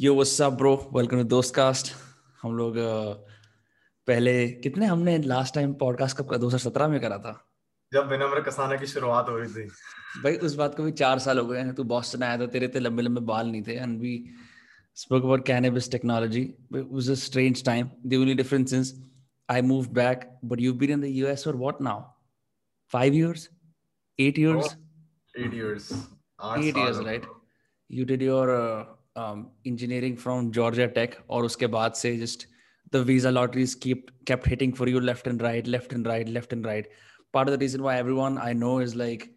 Yo what's up bro welcome to दोस्त cast हम लोग पहले कितने हमने लास्ट टाइम पॉडकास्ट कब 2017 में करा था जब विनम्र कसाना की शुरुआत हो रही थी भाई उस बात को भी चार साल हो गए हैं तू बॉस्टन आया था तेरे इतने लंबे लंबे बाल नहीं थे and we spoke about cannabis technology it was a strange time the only difference is i moved back but you've been in the us for what now five years eight years oh, eight years eight years right you uh, um, engineering from Georgia Tech और उसके बाद से just the visa lotteries kept kept hitting for you left and right, left and right, left and right. Part of the reason why everyone I know is like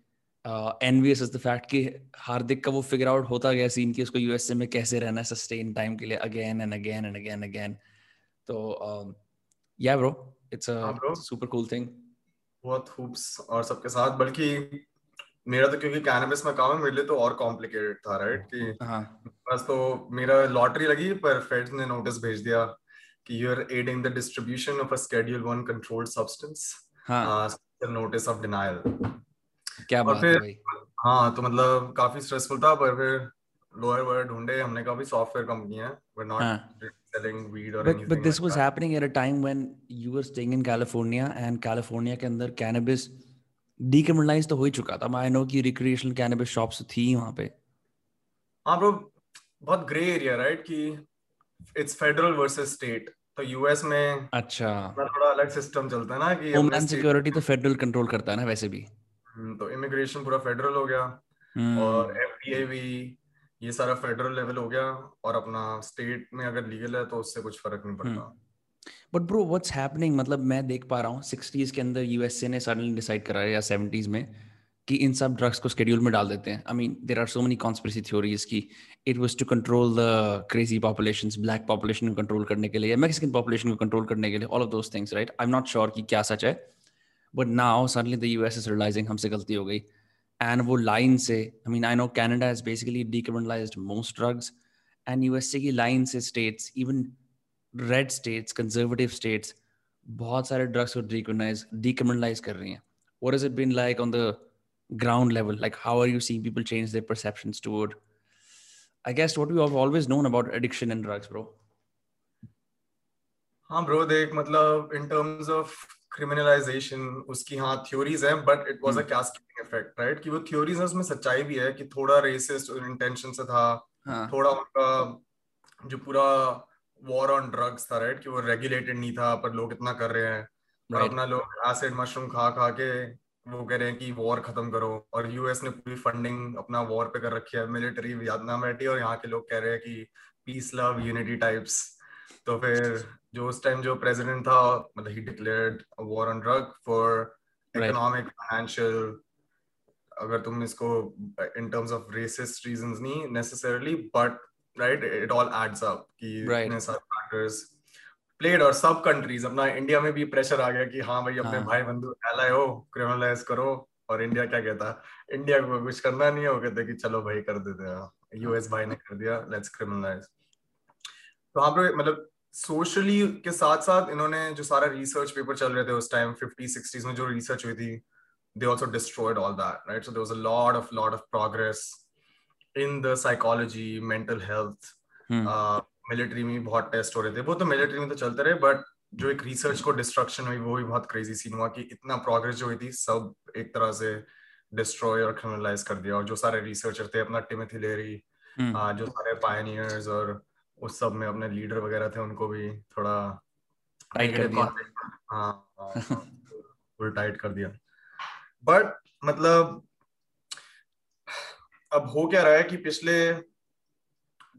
uh, envious is the fact कि हार्दिक का वो figure out होता गया scene कि उसको USA में कैसे रहना है sustain time के लिए again and again and again and again. तो um, yeah bro, it's a, हाँ bro. it's a super cool thing. बहुत hoops और सबके साथ बल्कि मेरा तो क्योंकि कैनबिस में काम है मेरे लिए तो और कॉम्प्लिकेटेड था राइट कि हाँ. बस तो मेरा लॉटरी लगी पर फेड ने नोटिस भेज दिया कि you are aiding the distribution of a schedule one controlled substance notice of denial क्या बात फिर, है भाई हाँ तो मतलब काफ़ी स्ट्रेसफुल था पर फिर लोअर वर्ड ढूंढे हमने भी सॉफ्टवेयर कंपनी है वी नॉट हाँ. selling weed or but, anything but this like was that. happening at a time when you were staying in California and California के अंदर cannabis डीक्रिमिनलाइज तो हो ही चुका था। आई नो कि रिक्रिएशनल कैनबिस शॉप्स थी वहाँ पे। हाँ ब्रो बहुत ग्रे एरिया राइट कि इट्स फेडरल वर्सेस स्टेट तो यूएस में अच्छा। थोड़ा अलग सिस्टम चलता है ना कि होमलैंड सिक्योरिटी तो फेडरल कंट्रोल करता है ना वैसे भी। हम्म, तो इमिग्रेशन पूरा फेडरल हो गया. और एफडीए भी ये सारा फेडरल लेवल हो गया। और अपना स्टेट में अगर लीगल है तो उससे कुछ फ़र्क नहीं पड़ता। hmm. But bro what's happening मतलब मैं देख पा रहा हूँ सिक्सटीज के अंदर यूएसए ने सडनली डिसाइड करा या सेवेंटीज में, कि इन सब ड्रग्स को शेड्यूल में डाल देते हैं। I mean there are so many conspiracy theories की it was to control the crazy population black population को कंट्रोल करने के लिए मैक्सिकन पॉपुलेशन को कंट्रोल करने के लिए all of those things right I am not sure कि क्या सच है but now suddenly the US is realizing हमसे गलती हो गई। एंड वो लाइन से I mean I know Canada is basically decriminalized most drugs and USA की लाइन से states even red states conservative states बहुत सारे ड्रग्स को डिक्रिमिनलाइज डिक्रिमिनलाइज कर रही हैं। What has it been like on the ground level? Like how are you seeing people change their perceptions toward i guess what we have always known about addiction and drugs bro. हाँ bro देख मतलब इन terms of criminalisation उसकी हाँ theories हैं but it was a cascading effect right कि वो theories है उसमें सच्चाई भी है कि थोड़ा रेसिस्ट इंटेंशन से था हाँ. थोड़ा उनका जो पूरा वॉर ऑन ड्रग्स था राइट कि वो रेगुलेटेड नहीं था पर लोग इतना कर रहे हैं। और अपना लोग एसिड मशरूम खा खा के वो कह रहे हैं कि वॉर खत्म करो। और यूएस ने पूरी फंडिंग अपना वॉर पे कर रखी है मिलिट्री वियतनाम बैठी और यहाँ के लोग कह रहे हैं कि पीस लव यूनिटी टाइप्स तो फिर जो उस टाइम जो प्रेसिडेंट था मतलब he declared war on drug for economic financial अगर तुम इसको in terms of racist reasons नहीं necessarily but right? It all adds up कि right. इतने सारे फैक्टर्स प्लेड और सब कंट्रीज़ अपना इंडिया में भी प्रेशर आ गया कि हाँ भाई अपने हाँ. भाई बंधु एलाय हो क्रिमिनलाइज करो और इंडिया क्या कहता? इंडिया को कुछ करना नहीं है वो कहते कि चलो भाई कर देते हैं। यूएस भाई ने कर दिया लेट्स क्रिमिनलाइज तो हाँ मतलब सोशली के साथ साथ इन्होंने जो सारा रिसर्च पेपर चल रहे थे उस टाइम 50 60s में जो रिसर्च हुई थी they also destroyed all that right? So there was a lot of lot of progress in the psychology mental health military में बहुत टेस्ट हो रहे थे। वो तो मिलिट्री में तो चलते रहे बट जो एक रिसर्च को डिस्ट्रक्शन हुई वो भी बहुत क्रेजी सीन हुआ कि इतना प्रोग्रेस जो हुई थी सब एक तरह से डिस्ट्रॉय और क्रिमिनलाइज कर दिया। और जो सारे रिसर्चर थे अपना टिमथी लेरी hmm. जो सारे पायनियर्स और उस सब में अपने लीडर वगैरह थे उनको भी थोड़ा टाइट कर दिया। हाँ टाइट कर दिया। बट मतलब अब हो क्या रहा है कि पिछले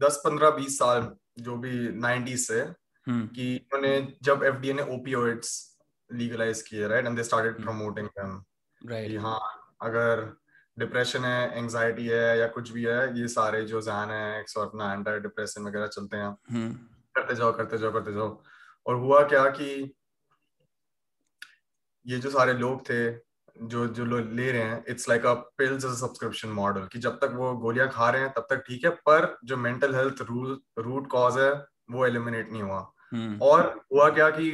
दस पंद्रह बीस साल जो भी नाइनटीज से हम्म। कि उन्होंने जब एफडीए ने ओपीओइड्स लीगलाइज किए right and they started promoting them right हाँ अगर डिप्रेशन है एंजाइटी है या कुछ भी है ये सारे जो जैन है और अपना एंटी डिप्रेशन वगैरह चलते हैं। हम्म। करते जाओ करते जाओ करते जाओ। और हुआ क्या कि ये जो सारे लोग थे जो जो लोग ले रहे हैं it's like a pills subscription model कि जब तक वो गोलियाँ खा रहे हैं तब तक ठीक है पर जो मेंटल हेल्थ रूट कॉज है वो एलिमिनेट नहीं हुआ hmm. और हुआ क्या कि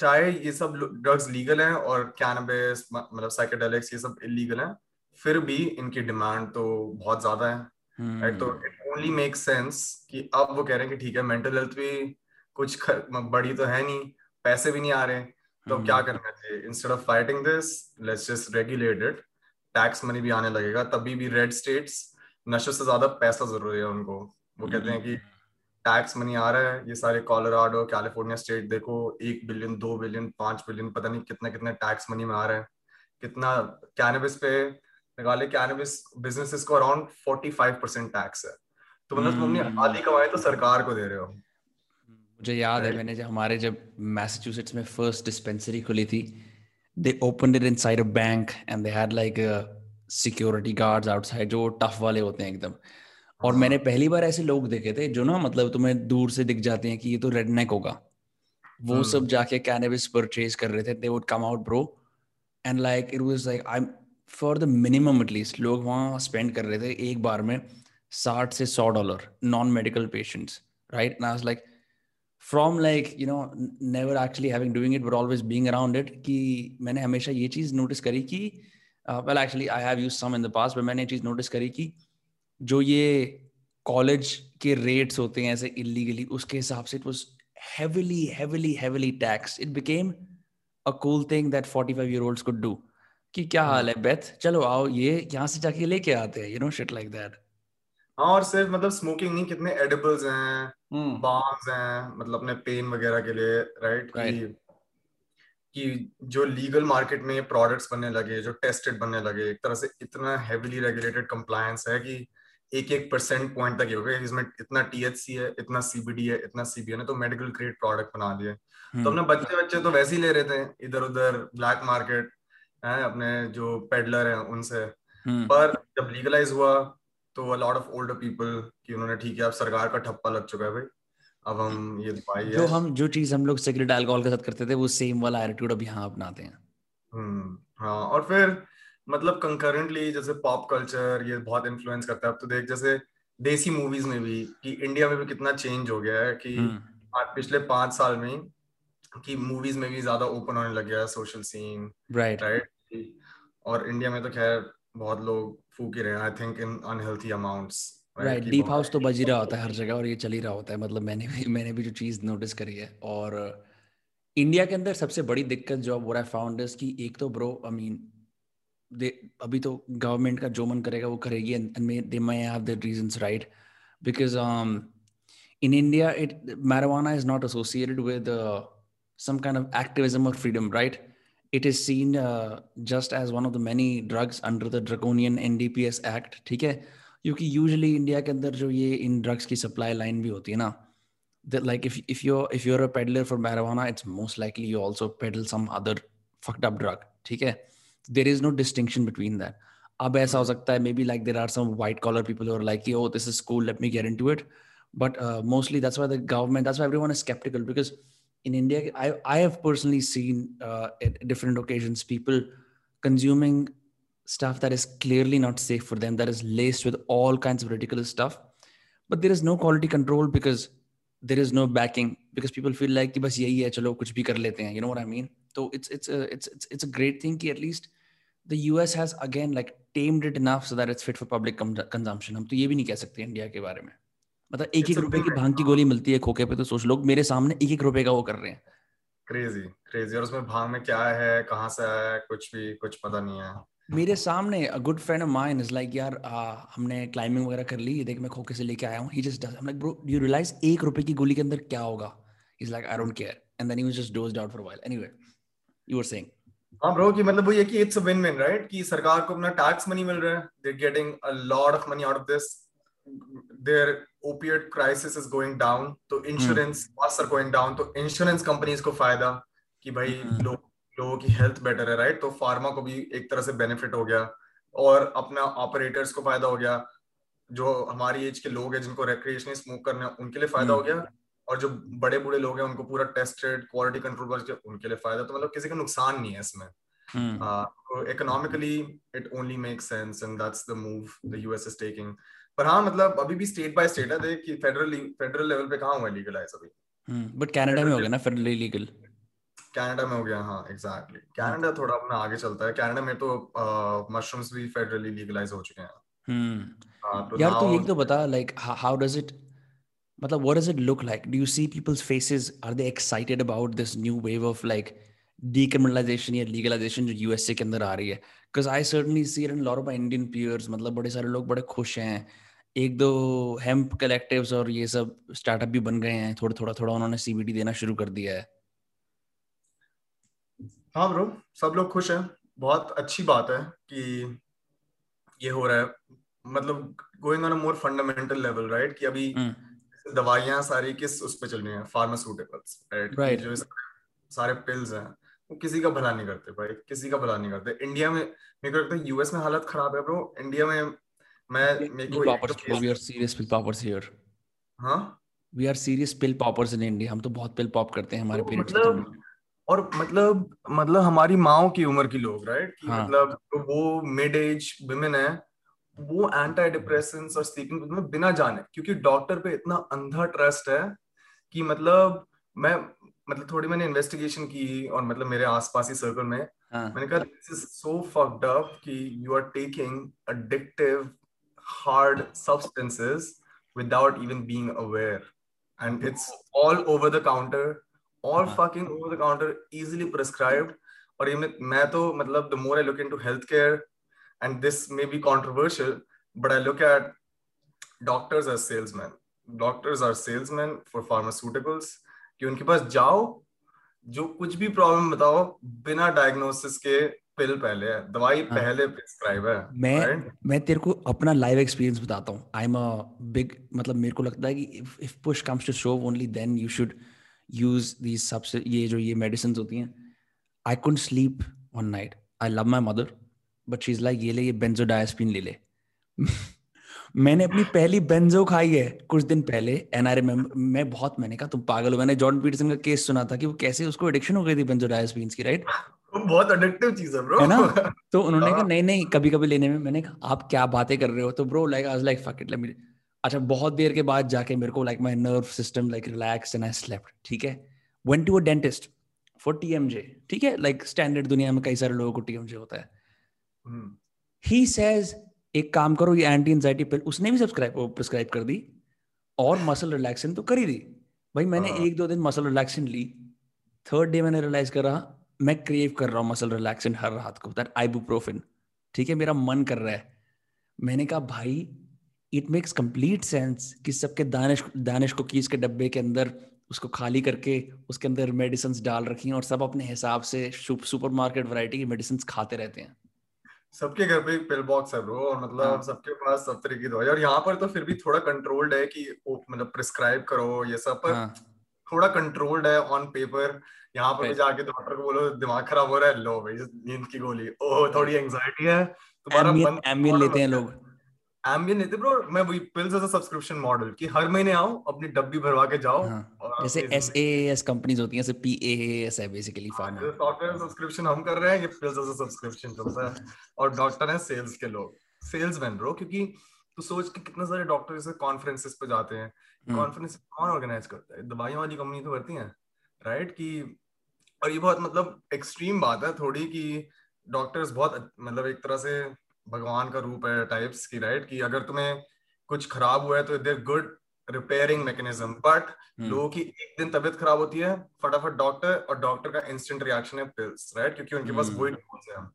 चाहे ये सब ड्रग्स लीगल हैं और कैनबिस मतलब साइकेडेलिक्स ये सब इलीगल हैं फिर भी इनकी डिमांड तो बहुत ज़्यादा है राइट hmm. तो इट ओनली मेक सेंस कि अब वो कह रहे हैं कि ठीक है मेंटल हेल्थ भी कुछ बड़ी तो है नहीं पैसे भी नहीं आ रहे तो क्या हम्म। करना चाहिए? Instead of fighting this let's just regulate it tax money भी आने लगेगा तभी भी रेड स्टेट्स नशे से ज़्यादा पैसा ज़रूरी है उनको। वो कहते हैं कि टैक्स मनी आ रहा है ये सारे कोलोराडो कैलिफ़ोर्निया स्टेट देखो एक बिलियन दो बिलियन पाँच बिलियन पता नहीं कितने कितने टैक्स मनी में आ रहा है। कितना कैनबिस पे निकाले कैनबिस बिजनेसेस को around forty five percent tax है। तो मतलब तुम अपनी आधी कमाई तो सरकार को दे रहे हो। मुझे याद है मैंने जब हमारे जब मैसेच्यूसेट्स में फ़र्स्ट डिस्पेंसरी खुली थी they open it inside a bank and they had like security guards outside जो टफ वाले होते हैं एकदम और मैंने हाँ। पहली बार ऐसे लोग देखे थे जो ना मतलब तुम्हें दूर से दिख जाते हैं कि ये तो रेडनेक होगा वो hmm. सब जाके कैनबिस परचेज कर रहे थे they would come out bro and like it was like I for the minimum at least लोग वहाँ स्पेंड कर रहे थे एक बार में साठ से सौ dollar non medical patients right ना like from like you know never actually having doing it but always being around it कि मैंने हमेशा ये चीज़ नोटिस करी कि well actually I have used some in the past but मैंने ये चीज़ नोटिस करी कि जो ये कॉलेज के रेट्स होते हैं ऐसे इलीगली उसके हिसाब से it was heavily heavily heavily taxed. It became a cool thing that 45 year olds could do. कि क्या हाल है बेथ चलो आओ ये यहाँ से जाके लेके आते हैं you know shit like that हाँ और सिर्फ़ मतलब स्मोकिंग नहीं कितने एडिबल्स हैं बाम्स hmm. हैं मतलब अपने पेन वगैरह के लिए राइट right? कि जो लीगल मार्केट में प्रोडक्ट्स बनने लगे जो टेस्टेड बनने लगे एक तरह से इतना हेवीली रेगुलेटेड कंप्लायंस है कि एक एक परसेंट पॉइंट तक हो गया इसमें इतना टीएचसी है इतना सीबीडी है इतना सीबीएन है तो मेडिकल ग्रेड प्रोडक्ट बना दिए तो. अपने बच्चे बच्चे तो वैसे ही ले रहे थे इधर उधर ब्लैक मार्केट है अपने जो पेडलर है उनसे hmm. पर जब लीगलाइज हुआ तो a lot of older people कि उन्होंने ठीक है अब सरकार का ठप्पा लग चुका है भाई। अब हम ये भाई जो हम जो चीज़ हम लोग सिगरेट अल्कोहल के साथ करते थे वो सेम वाला एटीट्यूड अभी यहाँ अपनाते हैं। हम्म हाँ और फिर मतलब कंकरेंटली जैसे पॉप कल्चर ये बहुत इन्फ्लुएंस करता है। अब तो देख जैसे देसी मूवीज़ में भी कि इंडिया में भी कितना चेंज हो गया है कि हम्म। आज पिछले पाँच साल में कि मूवीज़ में भी ज़्यादा ओपन होने लग गया है सोशल सीन राइट राइट और इंडिया में तो खैर बहुत लोग फूक ही रहे I think in unhealthy amounts right deep house तो बज ही रहा होता है हर जगह और ये चल ही रहा होता है मतलब मैंने भी मैंने भी जो चीज़ नोटिस करी है और इंडिया के अंदर सबसे बड़ी दिक्कत जो व्हाट आई फाउंड इज़ कि एक तो ब्रो आई मीन दे अभी तो गवर्नमेंट का जो मन करेगा वो करेगी and they may have the reasons right because in India, it marijuana is not associated with uh, some kind of activism or freedom, right? it is seen uh, just as one of the many drugs under the draconian NDPS Act ठीक है क्योंकि usually India के अंदर जो ये इन drugs की supply line भी होती है ना that like if if you're if you're a peddler for marijuana it's most likely you also peddle some other fucked up drug ठीक है there is no distinction between that अब ऐसा हो सकता है maybe like there are some white collar people who are like oh this is cool let me get into it but uh, mostly that's why the government that's why everyone is skeptical because in India, I, I have personally seen uh, at different occasions people consuming stuff that is clearly not safe for them, that is laced with all kinds of ridiculous stuff. But there is no quality control because there is no backing because people feel like bas yahi hai chalo kuch bhi kar lete hain you know what i mean so it's it's a it's it's, it's a great thing ki at least the us has again like tamed it enough so that it's fit for public consumption हम तो ये भी नहीं कह सकते India के बारे में मतलब एक एक रुपए की भाँग की गोली मिलती है खोखे पे तो सोच लोग मेरे सामने एक एक रुपए का वो कर रहे हैं। क्रेजी क्रेजी और उसमें भाँग में क्या है कहाँ से आया कुछ भी कुछ पता नहीं है। मेरे सामने a good friend of mine is like यार आ, हमने क्लाइंबिंग वगैरह कर ली देख मैं खोखे से लेके आया हूँ। He just does like bro you realize एक रुपए की गोली के अंदर क्या होगा? Is like I don't care and then he was just dosed out for a while anyway you were saying हाँ ब्रो कि मतलब वो ये कि it's a win win right कि सरकार को अपना टैक्स मनी मिल रहा है they are getting a lot of money out of this there opiate crisis is going down तो insurance cost are going down तो इंश्योरेंस कंपनीज़ को फ़ायदा कि भाई hmm. लोग लोगों की हेल्थ बेटर है राइट तो फार्मा को भी एक तरह से बेनिफिट हो गया और अपना ऑपरेटर्स को फ़ायदा हो गया जो हमारी एज के लोग हैं जिनको रिक्रिएशनल स्मोक करने उनके लिए फ़ायदा हो गया और जो बड़े बूढ़े लोग हैं उनको पूरा टेस्टेड क्वालिटी कंट्रोल कर उनके लिए फ़ायदा तो मतलब किसी का नुकसान नहीं है इसमें। Economically it only make sense and that's the move the US is taking पर हाँ मतलब अभी भी स्टेट बाय स्टेट है देख कि फेडरल फेडरल लेवल पे कहाँ हुआ है लीगलाइज अभी? बट hmm, कनाडा में हो गया ना फेडरली लीगल कनाडा में हो गया हाँ एग्जैक्टली कनाडा थोड़ा अपना आगे चलता है। कनाडा में तो मशरूम्स भी फेडरली लीगलाइज हो चुके हैं। हम्म। यार तो यही तो बता लाइक हाउ डज इट मतलब what does it look like? Do you see people's faces? Are they excited about this new wave of like decriminalization या legalization जो यूएसए के अंदर आ रही है। Because I certainly see it in a lot of my Indian peers मतलब बड़े सारे लोग बड़े खुश हैं। एक दो हेम्प कलेक्टिव्स और ये सब स्टार्टअप भी बन गए हैं। थोड़ा थोड़ा थोड़ा उन्होंने सीबीडी देना शुरू कर दिया है। हाँ ब्रो सब लोग खुश हैं। बहुत अच्छी बात है कि ये हो रहा है। मतलब going on a more fundamental level right कि अभी mm. दवाइयाँ सारी किस उस पे चल रही हैं? Pharmaceuticals right right. जो सारे पिल्स हैं। किसी का भला नहीं करते भाई किसी का भला नहीं करते। इंडिया में मेरे को लगता है यूएस में हालत खराब है ब्रो इंडिया में मैं मेरे को we are serious pill poppers here हाँ? We are serious pill poppers in India हम तो बहुत पिल पॉप करते हैं हमारे पेरेंट्स तो मतलब और मतलब मतलब हमारी माओ की उम्र की लोग राइट कि हाँ. मतलब तो वो मिड एज वुमेन है वो एंटी डिप्रेसेंट्स और स्लीपिंग में बिना जाने क्योंकि डॉक्टर पे इतना अंधा ट्रस्ट है कि मतलब मैं मतलब थोड़ी मैंने इन्वेस्टिगेशन की और मतलब मेरे आसपास ही सर्कल में हाँ. मैंने कहा this is so fucked up कि you are taking addictive hard substances without even being aware and it's all over the counter all fucking over the counter easily prescribed और ये मैं तो मतलब the more I look into health care and this may be controversial, but I look at doctors as salesmen. Doctors are salesmen for pharmaceuticals. कि उनके पास जाओ जो कुछ भी प्रॉब्लम बताओ बिना डायग्नोसिस के पिल पहले है दवाई हाँ. पहले प्रिस्क्राइब है मैं right? मैं तेरे को अपना लाइव एक्सपीरियंस बताता हूँ आई एम अ बिग मतलब मेरे को लगता है कि if if push comes to show only then you should use these सबसे ये जो ये मेडिसिन होती हैं I could sleep one night I love my mother but she's like ये ले ये बेंजोडायस्पिन ले ले मैंने अपनी पहली बेंजो खाई है कुछ दिन पहले एन आई रिमेम्बर मैं बहुत मैंने कहा तुम पागल हो। मैंने जॉन पीटरसन का केस सुना था कि वो कैसे उसको एडिक्शन हो गई थी बेंजोडायस्पिन की राइट बहुत एडिक्टिव चीज़ है ब्रो है ना? तो उन्होंने कहा हाँ। नहीं नहीं कभी कभी लेने में। मैंने कहा आप क्या बातें कर रहे हो? तो bro like I was like fuck it let me अच्छा बहुत देर के बाद जाके मेरे को like my nerve system like relax and I slept ठीक है? Went to a dentist for TMJ ठीक है? लाइक स्टैंडर्ड दुनिया में कई सारे लोगों को टीएमजे होता है। ही सेज एक काम करो ये एंटी एनजाइटी पिल उसने भी सब्सक्राइब प्रिस्क्राइब कर दी और मसल रिलैक्सन तो कर ही दी। भाई मैंने हाँ। एक दो दिन मसल रिलैक्सन ली थर्ड डे मैंने रियलाइज़ करा मैं क्रिएव कर रहा हूँ मसल रिलैक्सन हर रात को दैट आइबुप्रोफिन ठीक है मेरा मन कर रहा है। मैंने कहा भाई इट मेक्स कंप्लीट सेंस कि सबके दानिश दानिश को कीज के डब्बे के अंदर उसको खाली करके उसके अंदर मेडिसिन डाल रखी हैं और सब अपने हिसाब से सुपर मार्केट वैरायटी की मेडिसिन खाते रहते हैं। सबके घर पे पिल बॉक्स है ब्रो और मतलब हाँ. सबके पास सब तरह की दवाई और यहाँ पर तो फिर भी थोड़ा कंट्रोल्ड है कि मतलब प्रिस्क्राइब करो ये सब पर हाँ. थोड़ा कंट्रोल्ड है ऑन पेपर यहाँ पर जाके डॉक्टर को बोलो दिमाग खराब हो रहा है लो भाई नींद की गोली। ओह थोड़ी एंजाइटी है। तुम्हारा एम्बियन लेते हैं। लोग। एम्बियन लेते ब्रो मैं वही pills as a subscription model कि हर महीने आओ अपनी डब्बी भरवा के जाओ हाँ, जैसे एस ए एस कंपनीज़ होती हैं जैसे पी ए एस है बेसिकली फार्मा सॉफ्टवेयर सब्सक्रिप्शन हम कर रहे हैं ये पिल्स एज अ सब्सक्रिप्शन चलता है। और डॉक्टर हैं सेल्स के लोग। सेल्समैन ब्रो क्योंकि तू सोच के कितने सारे डॉक्टर जैसे कॉन्फ्रेंसेस पे जाते हैं। कॉन्फ्रेंस हम्म। कौन ऑर्गेनाइज करता है? दवाइयों वाली कंपनी तो करती है राइट कि और ये बहुत मतलब एक्सट्रीम बात है थोड़ी कि डॉक्टर्स बहुत मतलब एक तरह से भगवान का रूप है टाइप्स की राइट कि अगर तुम्हें कुछ खराब हुआ है तो there good repairing mechanism but लोगों की एक दिन तबियत खराब होती है फटाफट डॉक्टर और डॉक्टर का इंस्टेंट रिएक्शन है पिल्स राइट क्योंकि उनके पास वही टूल्स है।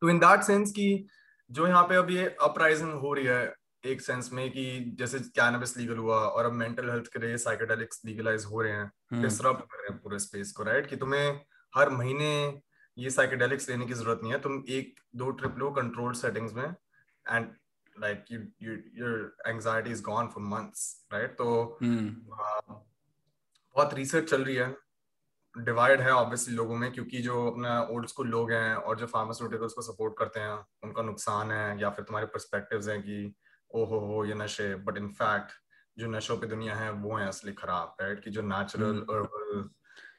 तो इन दैट सेंस की जो यहाँ पे अभी अपराइजिंग हो रही है एक सेंस में कि जैसे कैनबिस लीगल हुआ और अब मेंटल हेल्थ के लिए साइकेडेलिक्स लीगलाइज हो रहे हैं डिसरप्ट hmm. कर रहे हैं पूरे स्पेस को राइट कि तुम्हें हर महीने ये साइकेडेलिक्स लेने की ज़रूरत नहीं है। तुम एक दो ट्रिप लो कंट्रोल्ड सेटिंग्स में and like you you your anxiety is gone for months right तो hmm. बहुत रिसर्च चल रही है। डिवाइड है ऑब्वियसली लोगों में क्योंकि जो अपना ओल्ड स्कूल लोग हैं और जो फार्मास्यूटिकल्स को सपोर्ट करते हैं उनका नुकसान है या फिर तुम्हारे पर्सपेक्टिव्स हैं कि ओ हो हो ये नशे बट इन फैक्ट जो नशों पे दुनिया है वो है असली खराब राइट कि जो नेचुरल अर्बल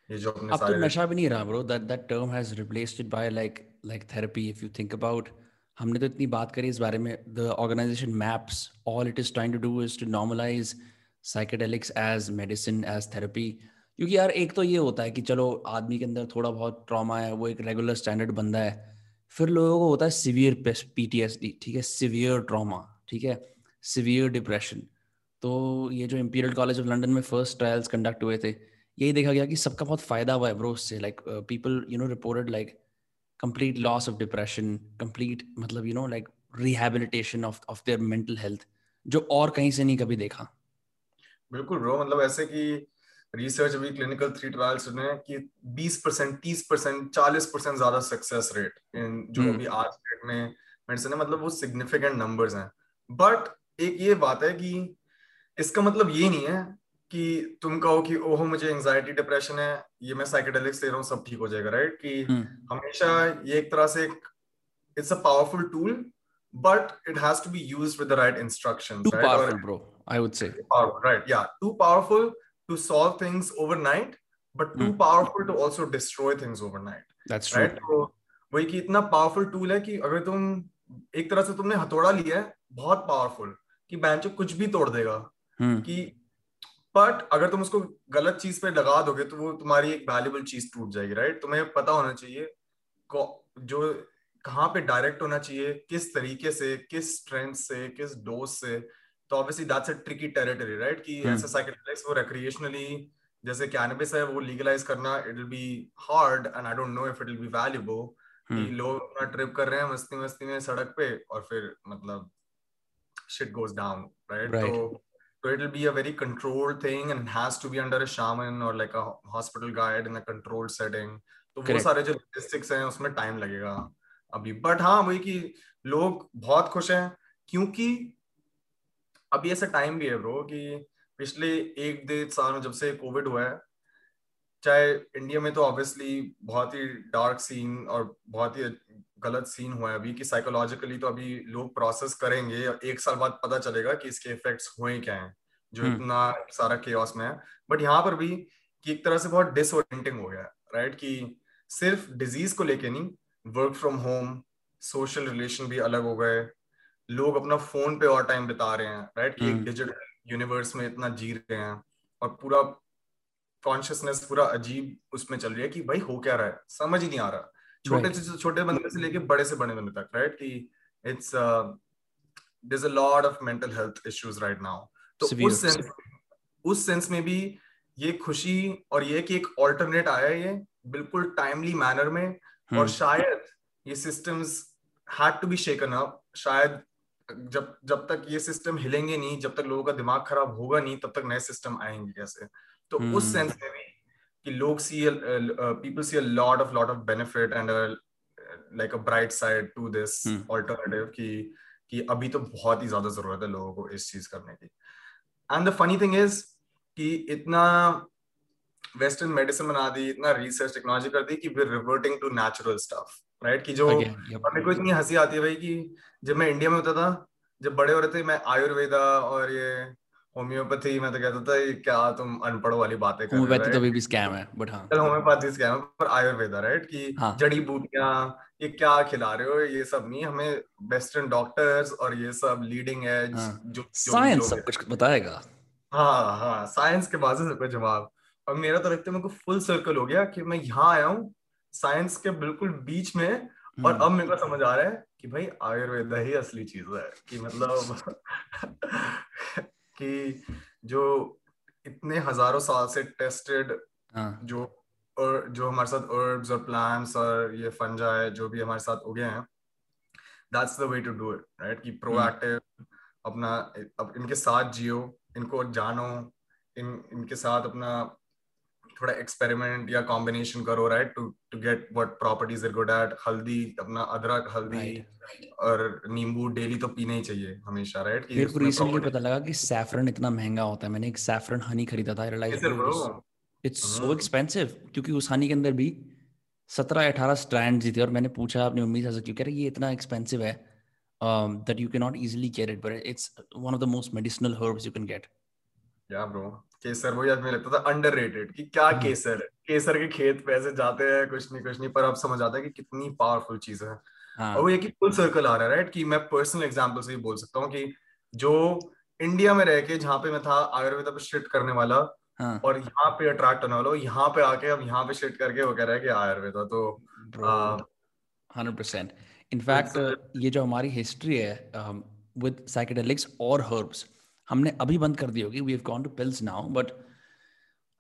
ये जो अपने अब तो नशा भी नहीं रहा bro that that term has replaced it by like like therapy if you think about हमने तो इतनी बात करी इस बारे में the organization MAPS all it is trying to do is to normalize psychedelics as medicine as therapy क्योंकि यार एक तो ये होता है कि चलो आदमी के अंदर थोड़ा बहुत ट्रॉमा है वो एक रेगुलर स्टैंडर्ड बंदा है। फिर लोगों को होता है सिवियर पीटीएसडी ठीक है? सिवियर ट्रॉमा ठीक है? सिवियर डिप्रेशन तो ये जो इम्पीरियल कॉलेज ऑफ़ लंदन में फ़र्स्ट ट्रायल्स कंडक्ट हुए थे यही देखा गया कि सबका बहुत फ़ायदा हुआ है ब्रो उससे like people you know reported like complete loss of depression complete मतलब you know like rehabilitation of of their mental health जो और कहीं से नहीं कभी देखा बिल्कुल ब्रो मतलब ऐसे कि रिसर्च अभी क्लिनिकल थ्री ट्रायल्स ने कि 20 परसेंट तीस परसेंट चालीस परसेंट ज़्यादा सक्सेस रेट इन जो hmm. अभी आज डेट में मेडिसिन है मतलब वो सिग्निफिकेंट नंबर्स हैं बट एक ये बात है कि इसका मतलब ये नहीं है कि तुम कहो कि ओहो मुझे एंजाइटी डिप्रेशन है ये मैं साइकेडेलिक्स ले रहा हूँ सब ठीक हो जाएगा राइट कि हमेशा ये एक तरह से एक it's a powerful tool but it has to be use with the right instruction right या too powerful to solve things overnight but too powerful to also destroy things overnight right वही कि इतना पावरफुल टूल है कि अगर तुम एक तरह से तुमने हथौड़ा लिया है बहुत पावरफुल कि बैंक कुछ भी तोड़ देगा कि बट अगर तुम उसको गलत चीज़ पे लगा दोगे तो वो तुम्हारी एक वैल्यूबल चीज़ टूट जाएगी राइट तुम्हें पता होना चाहिए जो कहाँ पे डायरेक्ट होना चाहिए किस तरीके से किस स्ट्रेंथ से किस डोज से तो obviously that's a tricky territory right कि hmm. ऐसे साइकिट्रिक्स वो रिक्रिएशनली जैसे कैनबिस है वो लीगलाइज करना it will be hard and I don't know if it will be valuable कि लोग अपना ट्रिप कर रहे हैं मस्ती मस्ती में सड़क पे और फिर मतलब शिट गोज डाउन राइट तो So it'll be a very controlled thing and has to be under a shaman or like a hospital guide in a controlled setting. तो वो सारे जो logistics हैं उसमें टाइम लगेगा अभी बट हाँ वही कि लोग बहुत खुश हैं क्योंकि अभी ऐसा टाइम भी है ब्रो कि पिछले एक डेढ़ साल में जब से कोविड हुआ है चाहे इंडिया में तो ऑब्वियसली बहुत ही डार्क सीन और बहुत ही गलत सीन हुआ है अभी कि साइकोलॉजिकली तो अभी लोग प्रोसेस करेंगे एक साल बाद पता चलेगा कि इसके इफेक्ट्स हुए क्या हैं जो hmm. इतना सारा केओस में है। बट यहाँ पर भी कि एक तरह से बहुत डिसोरिएंटिंग हो गया राइट कि सिर्फ़ डिज़ीज़ को लेके नहीं work from home social relation भी अलग हो गए। लोग अपना फ़ोन पे और टाइम बिता रहे हैं राइट कि एक डिजिटल हम्म। यूनिवर्स में इतना जी रहे हैं और पूरा कॉन्शियसनेस पूरा अजीब उसमें चल रही है कि भाई हो क्या रहा है? समझ ही नहीं आ रहा। छोटे से छोटे बंदे से लेके बड़े से बड़े बंदे तक राइट कि it's there's a lot of mental health issues right now. तो उस सेंस उस सेंस में भी ये खुशी और ये कि एक ऑल्टरनेट आया ये बिल्कुल टाइमली मैनर में और हम्म। शायद ये systems had to be shaken up शायद जब जब तक ये सिस्टम हिलेंगे नहीं जब तक लोगों का दिमाग खराब होगा नहीं तब तक नए सिस्टम आएँगे कैसे? तो hmm. उस सेंस में भी कि लोग see people see a lot of lot of benefit and like a bright side to this alternative कि कि अभी तो बहुत ही ज़्यादा ज़रूरत है लोगों को इस चीज़ करने की। And the funny thing is कि इतना वेस्टर्न मेडिसिन बना दी इतना रिसर्च टेक्नोलॉजी कर दी कि we reverting to natural stuff right कि जो मेरे को इतनी हँसी आती है भाई कि जब मैं इंडिया में होता था जब बड़े हो रहे थे मैं आयुर्वेदा और ये होम्योपैथी मैं तो कहता था ये क्या तुम अनपढ़ वाली बातें कर होम्योपैथी तो अभी भी स्कैम है बट हाँ चलो होम्योपैथी स्कैम है पर आयुर्वेदा राइट कि हाँ. जड़ी बूटियाँ ये क्या खिला रहे हो ये सब नहीं हमें वेस्टर्न डॉक्टर्स और ये सब लीडिंग एज हाँ. जो साइंस सब कुछ बताएगा हाँ हाँ साइंस के बाजू से कोई जवाब और मेरा तो लगता है मेरे को फुल सर्कल हो गया कि मैं यहाँ आया हूँ साइंस के बिल्कुल बीच में और हम्म। अब मेरे को समझ आ रहा है कि भाई आयुर्वेदा ही असली चीज़ है कि मतलब कि जो इतने हज़ारों साल से टेस्टेड हाँ। जो और जो हमारे साथ हर्ब्स और प्लांट्स और ये फंजा है जो भी हमारे साथ उगे हैं that's the way to do it right कि प्रोएक्टिव हम्म। अपना अब इनके साथ जियो इनको जानो इन इनके साथ अपना थोड़ा एक्सपेरिमेंट या कॉम्बिनेशन करो right to to get what properties are good at हल्दी अपना अदरक हल्दी right. और नींबू डेली तो पीना ही चाहिए हमेशा राइट मेरे को रिसेंटली पता लगा कि सैफरन इतना महँगा होता है। मैंने एक सैफरन हनी खरीदा था रियलाइज़ इट्स सो एक्सपेंसिव क्योंकि उस हनी के अंदर भी सत्रह अठारह स्ट्रैंड थे और मैंने पूछा अपनी मम्मी से क्यों? कह रहे ये इतना एक्सपेंसिव है that you can not easily get it but it's one of the most medicinal herbs you can get या केसर वही आज लगता था अंडररेटेड कि क्या हाँ। केसर है केसर के खेत पे ऐसे जाते हैं कुछ नहीं कुछ नहीं पर अब समझ आता है कि कितनी पावरफुल चीज़ है हाँ. और वो ये कि फुल सर्कल आ रहा है राइट कि मैं पर्सनल एग्जांपल से ही बोल सकता हूँ कि जो इंडिया में रह के जहाँ पे मैं था आयुर्वेदा पे शिफ्ट करने वाला हाँ. और यहाँ पे अट्रैक्ट होने वाला यहाँ पे आके अब यहाँ पे शिफ्ट करके वो कह रहा है कि आयुर्वेदा तो हंड्रेड परसेंट इनफैक्ट ये जो हमारी हिस्ट्री है विद um, साइकेडेलिक्स और हर्ब्स हमने अभी बंद कर दी होगी। We have gone to pills now but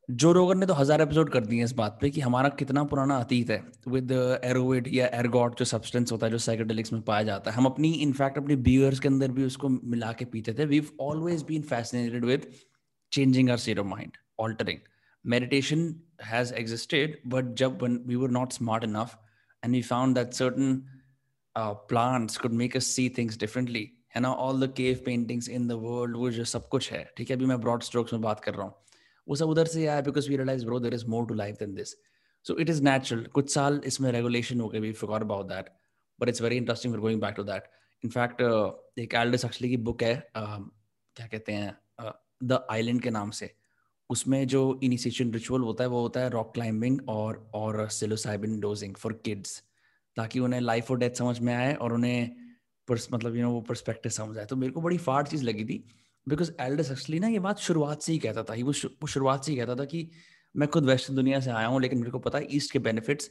जो रोगन ने तो हज़ार एपिसोड कर दिए इस बात पे कि हमारा कितना पुराना अतीत है विद एरोविड या एरगॉट जो सब्सटेंस होता है, जो साइकेडेलिक्स में पाया जाता है। हम अपनी इनफैक्ट अपनी बियर्स के अंदर भी उसको मिला के पीते थे। We always been fascinated with changing our state of mind altering meditation has existed but जब we were not smart enough and we found that certain plants could make us see things differently है ना all the cave paintings in the world वो जो सब कुछ है ठीक है? अभी मैं ब्रॉड स्ट्रोक्स में बात कर रहा हूँ। वो सब उधर से आया because we realise bro there is more to life than this so it is natural कुछ साल इसमें रेगुलेशन हो गए we for about that but it's very interesting for going back to that in fact एक Aldous actually की book है uh, क्या कहते हैं द uh, आइलैंड के नाम से। उसमें जो इनिशिएशन रिचुअल होता है वो होता है रॉक क्लाइंबिंग और और सिलोसाइबिन डोजिंग फॉर किड्स ताकि उन्हें लाइफ और डेथ समझ में आए और उन्हें मतलब यू नो वो परस्पेक्टिव समझ आए। तो मेरे को बड़ी फाड़ चीज़ लगी थी बिकॉज़ एल्डस एक्चुअली ना ये बात शुरुआत से ही कहता था। वो वो शुरुआत से ही कहता था कि मैं खुद वेस्टर्न दुनिया से आया हूँ, लेकिन मेरे को पता है ईस्ट के बेनिफिट्स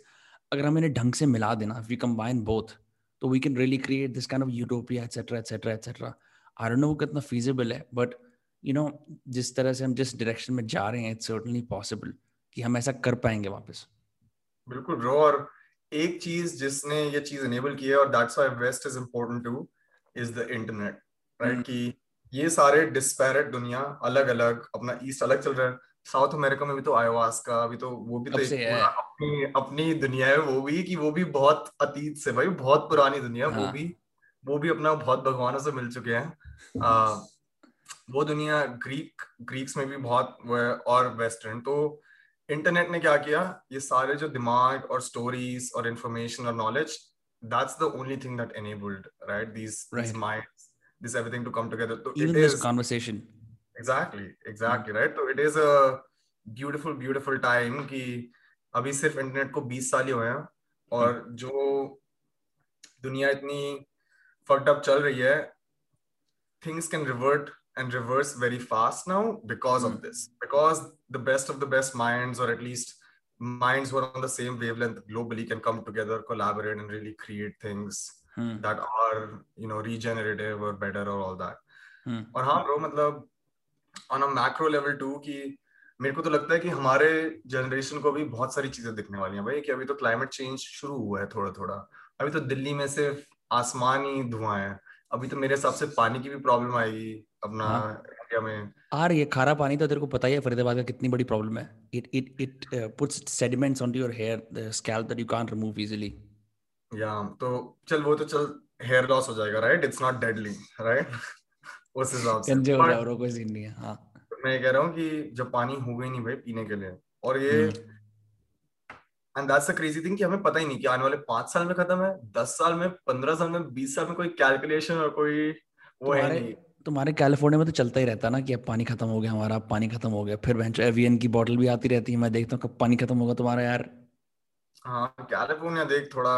अगर हम इन्हें ढंग से मिला देना वी कंबाइन बोथ तो we can really create this kind of utopia etcetera etcetera etcetera I don't know वो कितना फीजिबल है बट यू नो जिस तरह से हम जिस डायरेक्शन में जा रहे हैं इट्स सर्टनली पॉसिबल कि हम ऐसा कर पाएँगे वापस। बिल्कुल ब्रो और एक चीज़ जिसने ये चीज़ एनेबल की है और that's why west is important too is the internet right कि ये सारे डिस्पैरेट दुनिया अलग अलग अपना ईस्ट अलग चल रहा है। साउथ अमेरिका में भी तो आयोवास का अभी तो वो भी तो अपनी अपनी दुनिया है वो भी कि वो भी बहुत अतीत से भाई बहुत पुरानी दुनिया हाँ. वो भी वो भी अपना बहुत भगवानों से मिल चुके हैं। आ, वो दुनिया ग्रीक ग्रीक्स में भी बहुत वो है और वेस्टर्न तो इंटरनेट ने क्या किया? ये सारे जो दिमाग और स्टोरीज और इन्फॉर्मेशन और knowledge that's the only thing that enabled right this minds this everything to come together तो it is conversation exactly exactly right तो it is a beautiful beautiful time कि अभी सिर्फ़ इंटरनेट को 20 साल ही हुए हैं और hmm. जो दुनिया इतनी फक्ड अप चल रही है things can revert and reverse very fast now because mm. of hmm. this because the best of the best minds or at least minds who are on the same wavelength globally can come together collaborate and really create things hmm. that are you know regenerative or better or all that hmm. और हाँ bro मतलब on a macro level too कि मेरे को तो लगता है कि हमारे जनरेशन को भी बहुत सारी चीज़ें दिखने वाली हैं भाई कि अभी तो क्लाइमेट चेंज शुरू हुआ है थोड़ा थोड़ा अभी तो दिल्ली में सिर्फ़ आसमान ही धुआँ है अभी तो मेरे हिसाब से पानी की भी प्रॉब्लम आएगी अपना इंडिया हाँ. में। आ रही है खारा पानी तो तेरे को पता ही है फरीदाबाद का कितनी बड़ी प्रॉब्लम है। It it it puts sediments on your hair the scalp that you can't remove easily या तो चल वो तो चल हेयर लॉस हो जाएगा right it's not deadly right उस हिसाब से। कंजे हो जाओ कोई सीन नहीं है हाँ। मैं कह रहा हूँ कि जब पानी हो गई नहीं भाई पीने के लिए और ये and that's a crazy thing कि हमें पता ही नहीं कि आने वाले पाँच साल में खत्म है दस साल में पंद्रह साल में बीस साल में कोई कैलकुलेशन और कोई वो है नहीं। तुम्हारे कैलिफ़ोर्निया में तो चलता ही रहता ना कि अब पानी खत्म हो गया हमारा पानी खत्म हो गया। फिर बेंच एवियन की बोतल भी आती रहती है मैं देखता हूँ कब पानी खत्म होगा तुम्हारा यार। हाँ कैलिफ़ोर्निया देख थोड़ा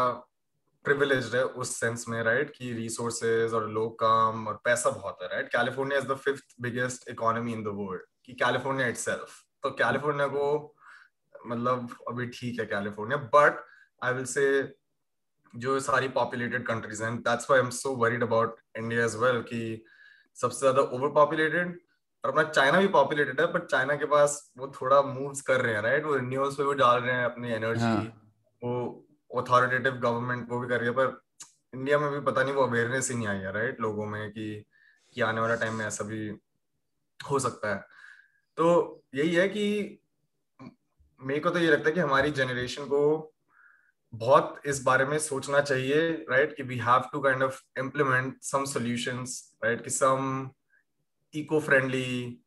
प्रिविलेज्ड है उस सेंस में राइट कि रिसोर्सेज और लोग काम और पैसा बहुत है right California is the fifth biggest economy in the world कि कैलिफ़ोर्निया इटसेल्फ तो कैलिफ़ोर्निया को मतलब अभी ठीक है कैलिफ़ोर्निया बट आई विल से जो सारी पॉपुलेटेड कंट्रीज़ हैं that's why I am so worried about India as well कि सबसे ज़्यादा ओवर पॉपुलेटेड और अपना चाइना भी पॉपुलेटेड है बट चाइना के पास वो थोड़ा मूव्स कर रहे हैं राइट वो रिन्यूअल्स पे भी डाल रहे हैं अपनी एनर्जी हाँ. वो अथॉरिटेटिव गवर्नमेंट वो भी कर रही है पर इंडिया में भी पता नहीं वो अवेयरनेस ही नहीं आई है राइट लोगों में कि कि आने वाला टाइम में ऐसा भी हो सकता है। तो यही है कि मेरे को तो ये लगता है कि हमारी जनरेशन को बहुत इस बारे में सोचना चाहिए राइट कि we have to kind of implement some solutions right कि सम इको फ्रेंडली।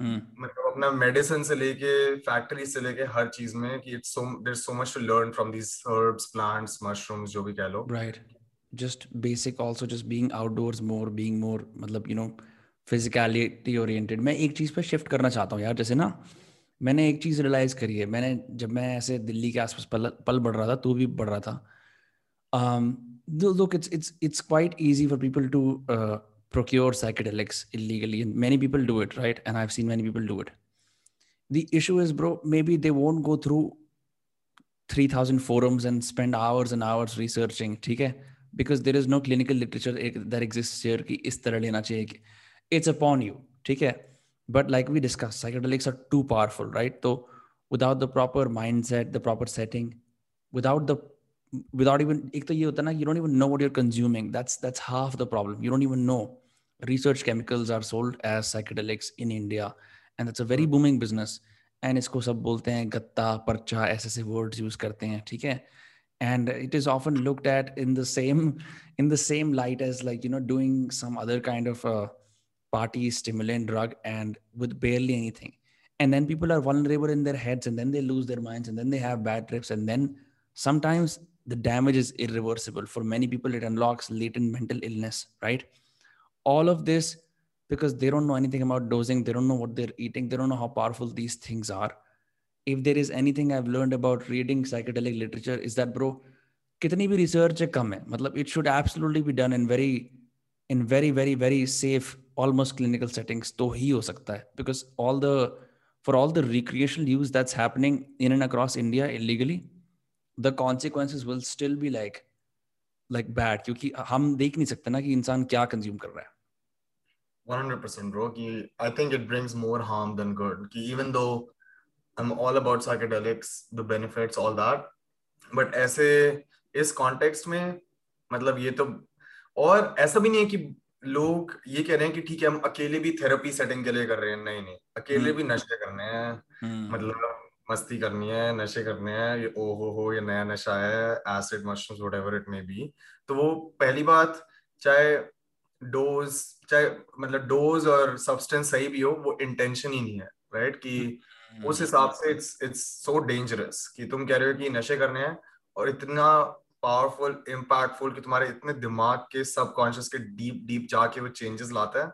मतलब अपना मेडिसिन से लेके फैक्ट्री से लेके हर चीज़ में कि it's so there so much to learn from these herbs plants mushrooms जो भी कह लो। Right just basic also just being outdoors more being more मतलब यू नो फिजिकलिटी ओरिएंटेड मैं एक चीज़ पे शिफ्ट करना चाहता हूँ यार जैसे ना मैंने एक चीज़ रियलाइज़ करी है। मैंने जब मैं ऐसे दिल्ली के आसपास पल पल बढ़ रहा था, तू भी बढ़ रहा था। Look it's it's it's quite easy for people to procure psychedelics illegally and many people do it right and I have seen many people do it the issue is bro maybe they won't go through three thousand forums and spend hours and hours researching ठीक है? Because there is no clinical literature एक there exist की इस तरह लेना चाहिए it's upon you ठीक है? but like we discussed psychedelics are too powerful right so without the proper mindset the proper setting without the without even एक तो ये होता ना you don't even know what you're consuming that's that's half the problem you don't even know research chemicals are sold as psychedelics in India and that's a very booming business and इसको सब बोलते हैं गत्ता पर्चा ऐसे ऐसे words use करते हैं ठीक है and it is often looked at in the same in the same light as like you know doing some other kind of a party stimulant drug and with barely anything. And then people are vulnerable in their heads and then they lose their minds and then they have bad trips and then sometimes the damage is irreversible. For many people it unlocks latent mental illness right? All of this because they don't know anything about dosing they don't know what they're eating they don't know how powerful these things are. If there is anything i've learned about reading psychedelic literature is that bro kitni bhi research hai kam hai matlab it should absolutely be done in very in very very very safe almost clinical settings to hi ho sakta hai because all the for all the recreational use that's happening in and across india illegally the consequences will still be like like bad क्योंकि हम देख नहीं सकते ना कि इंसान क्या consume कर रहा है 100% bro ki, i think it brings more harm than good ki, even though i'm all about psychedelics the benefits all that but ऐसे इस कॉन्टेक्स्ट में मतलब ये तो और ऐसा भी नहीं है कि लोग ये कह रहे हैं कि ठीक है हम अकेले भी थेरेपी सेटिंग के लिए कर रहे हैं। नहीं नहीं अकेले भी नशे करने हैं। मतलब मस्ती करनी है नशे करने हैं ये ओ हो हो ये नया नशा है acid mushrooms whatever it may be तो वो पहली बात चाहे डोज चाहे मतलब डोज और सब्सटेंस सही भी हो वो इंटेंशन ही नहीं है राइट कि हम्म। उस हिसाब से इट्स इट्स सो डेंजरस कि तुम कह रहे हो कि नशे करने हैं और इतना पावरफुल इम्पैक्टफुल कि तुम्हारे इतने दिमाग के सबकॉन्शियस के डीप डीप जाके वो चेंजेस लाता है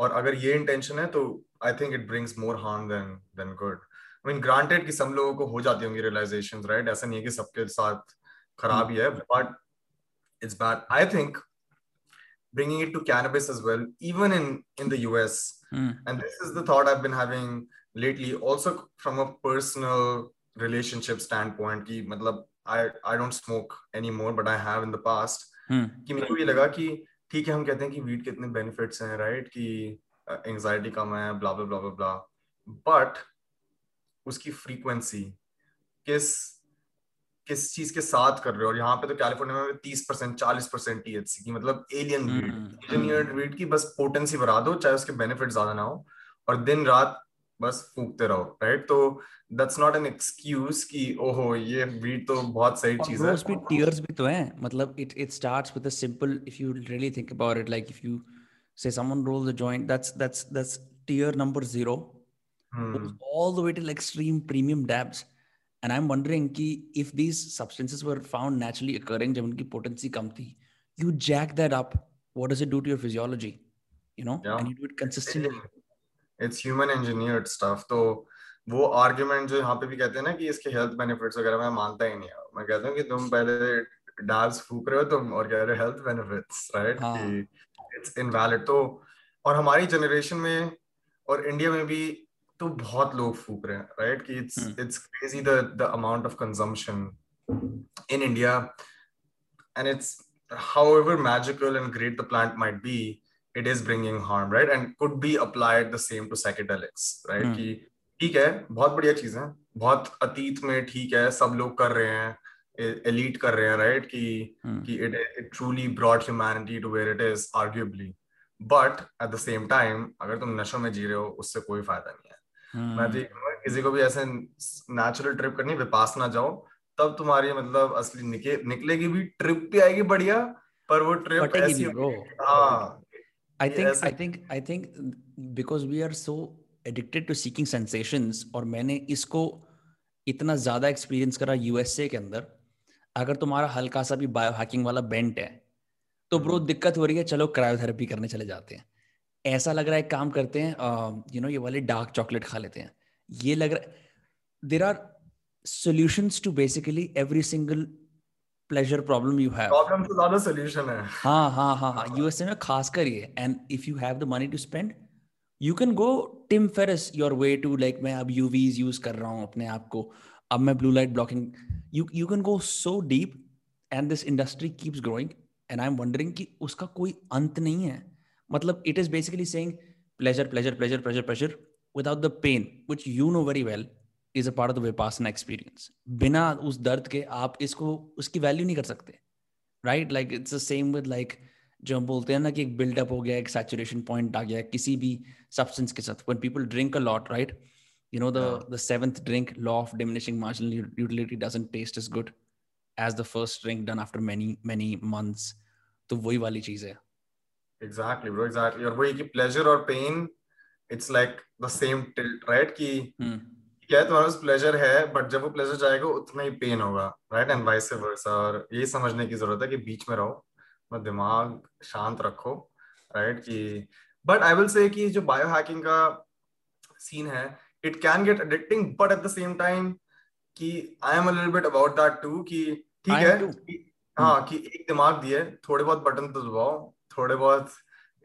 और अगर ये इंटेंशन है तो I think it brings more harm than than good I mean granted कि सब लोगों को हो जाती होंगी रियलाइजेशंस राइट ऐसा नहीं है कि सबके साथ खराब ही है but it's bad I think bringing it to cannabis as well, even in in the US. Mm. And this is the thought I've been having lately, also from a personal relationship standpoint. Ki, matlab, I I don't smoke anymore, but I have in the past. Mm. कि मेरे को ये लगा कि ठीक है हम कहते हैं कि वीड के इतने बेनिफिट्स हैं राइट कि एंजाइटी कम है blah blah blah blah but उसकी फ्रीक्वेंसी किस किस चीज़ के साथ कर रहे हो? और यहाँ पे तो कैलिफ़ोर्निया में तीस परसेंट चालीस परसेंट टीएचसी की मतलब एलियन वीड इंजीनियर्ड वीड की बस पोटेंसी बढ़ा दो चाहे उसके बेनिफिट ज़्यादा ना हो। और दिन रात बस फूकते रहो राइट तो दैट्स नॉट एन एक्सक्यूज कि ओहो ये वीड तो बहुत सही चीज़ है उसमें टीयर्स भी तो हैं मतलब it it starts with a simple if you really think about it like if you say someone rolls a joint that's that's that's tier number 0 hmm. all the way to extreme premium dabs and i'm wondering ki if these substances were found naturally occurring जब उनकी potency कम थी you jack that up what does it do to your physiology you know yeah. and you do it consistently it's human engineered stuff. तो वो argument जो यहाँ पे भी कहते हैं ना कि इसके हेल्थ बेनिफिट्स वगैरह मैं मानता ही नहीं मैं कहता हूँ कि तुम पहले डाब्स फूक रहे हो तुम और कह रहे हो हेल्थ बेनिफिट्स राइट कि इट्स इनवैलिड तो और हमारी जनरेशन में और इंडिया में भी तो बहुत लोग फूक रहे हैं राइट कि it's it's crazy the the amount of consumption in India and it's however magical and great the plant might be it is bringing harm right? And could be applied the same to psychedelics right? Hmm. कि ठीक है बहुत बढ़िया चीज़ है बहुत अतीत में ठीक है सब लोग कर रहे हैं एलीट कर रहे हैं राइट कि hmm. कि it it truly brought humanity to where it is arguably but at the same time अगर तुम नशों में जी रहे हो उससे कोई फ़ायदा नहीं है। मैं तो किसी को भी ऐसे नेचुरल ट्रिप करनी विपासना जाओ तब तुम्हारी मतलब असली निके, निकलेगी भी ट्रिप भी आएगी बढ़िया पर वो ट्रिप ऐसी हाँ I think I think I think because we are so addicted to seeking sensations और मैंने इसको इतना ज़्यादा एक्सपीरियंस करा यूएसए के अंदर अगर तुम्हारा हल्का सा भी बायो हैकिंग वाला बेंट है तो ब्रो हम्म। दिक्कत हो रही है चलो क्रायोथेरेपी करने चले जाते हैं। ऐसा लग रहा है काम करते हैं यू नो ये वाले डार्क चॉकलेट खा लेते हैं। ये लग रहा है there are solutions to basically every single pleasure problem you have. Problem to ज़्यादा solution है। हाँ हाँ हाँ हाँ। यूएसए में खास कर ये। And if you have the money to spend you can go Tim Ferriss your way to like मैं अब UVs use कर रहा हूँ अपने आप को। अब मैं blue light blocking you you can go so deep and this industry keeps growing and I am wondering कि उसका कोई अंत नहीं है। मतलब it is basically saying pleasure pleasure pleasure pleasure pleasure without the pain which you know very well is a part of the Vipassana experience बिना उस दर्द के आप इसको उसकी वैल्यू नहीं कर सकते right like it's the same with like जो हम बोलते हैं ना कि एक बिल्डअप हो गया एक सैचुरेशन पॉइंट आ गया किसी भी सब्सटेंस के साथ when people drink a lot right you know the yeah. the seventh drink law of diminishing marginal utility doesn't taste as good as the first drink done after many many months तो वही वाली चीज़ है exactly bro exactly और वही कि pleasure और pain it's like the same tilt right कि hmm. क्या तुम्हारे पास प्लेजर है? बट जब वो प्लेजर जाएगा उतना ही पेन होगा राइट एंड वाइस वर्सा और ये समझने की ज़रूरत है कि बीच में रहो अपना दिमाग शांत रखो राइट कि बट आई विल से कि जो बायो हैकिंग का सीन है it can get addicting but at the same time कि I am a little bit about that too कि ठीक है हाँ कि एक दिमाग दिए थोड़े बहुत बटन तो दबाओ थोड़े बहुत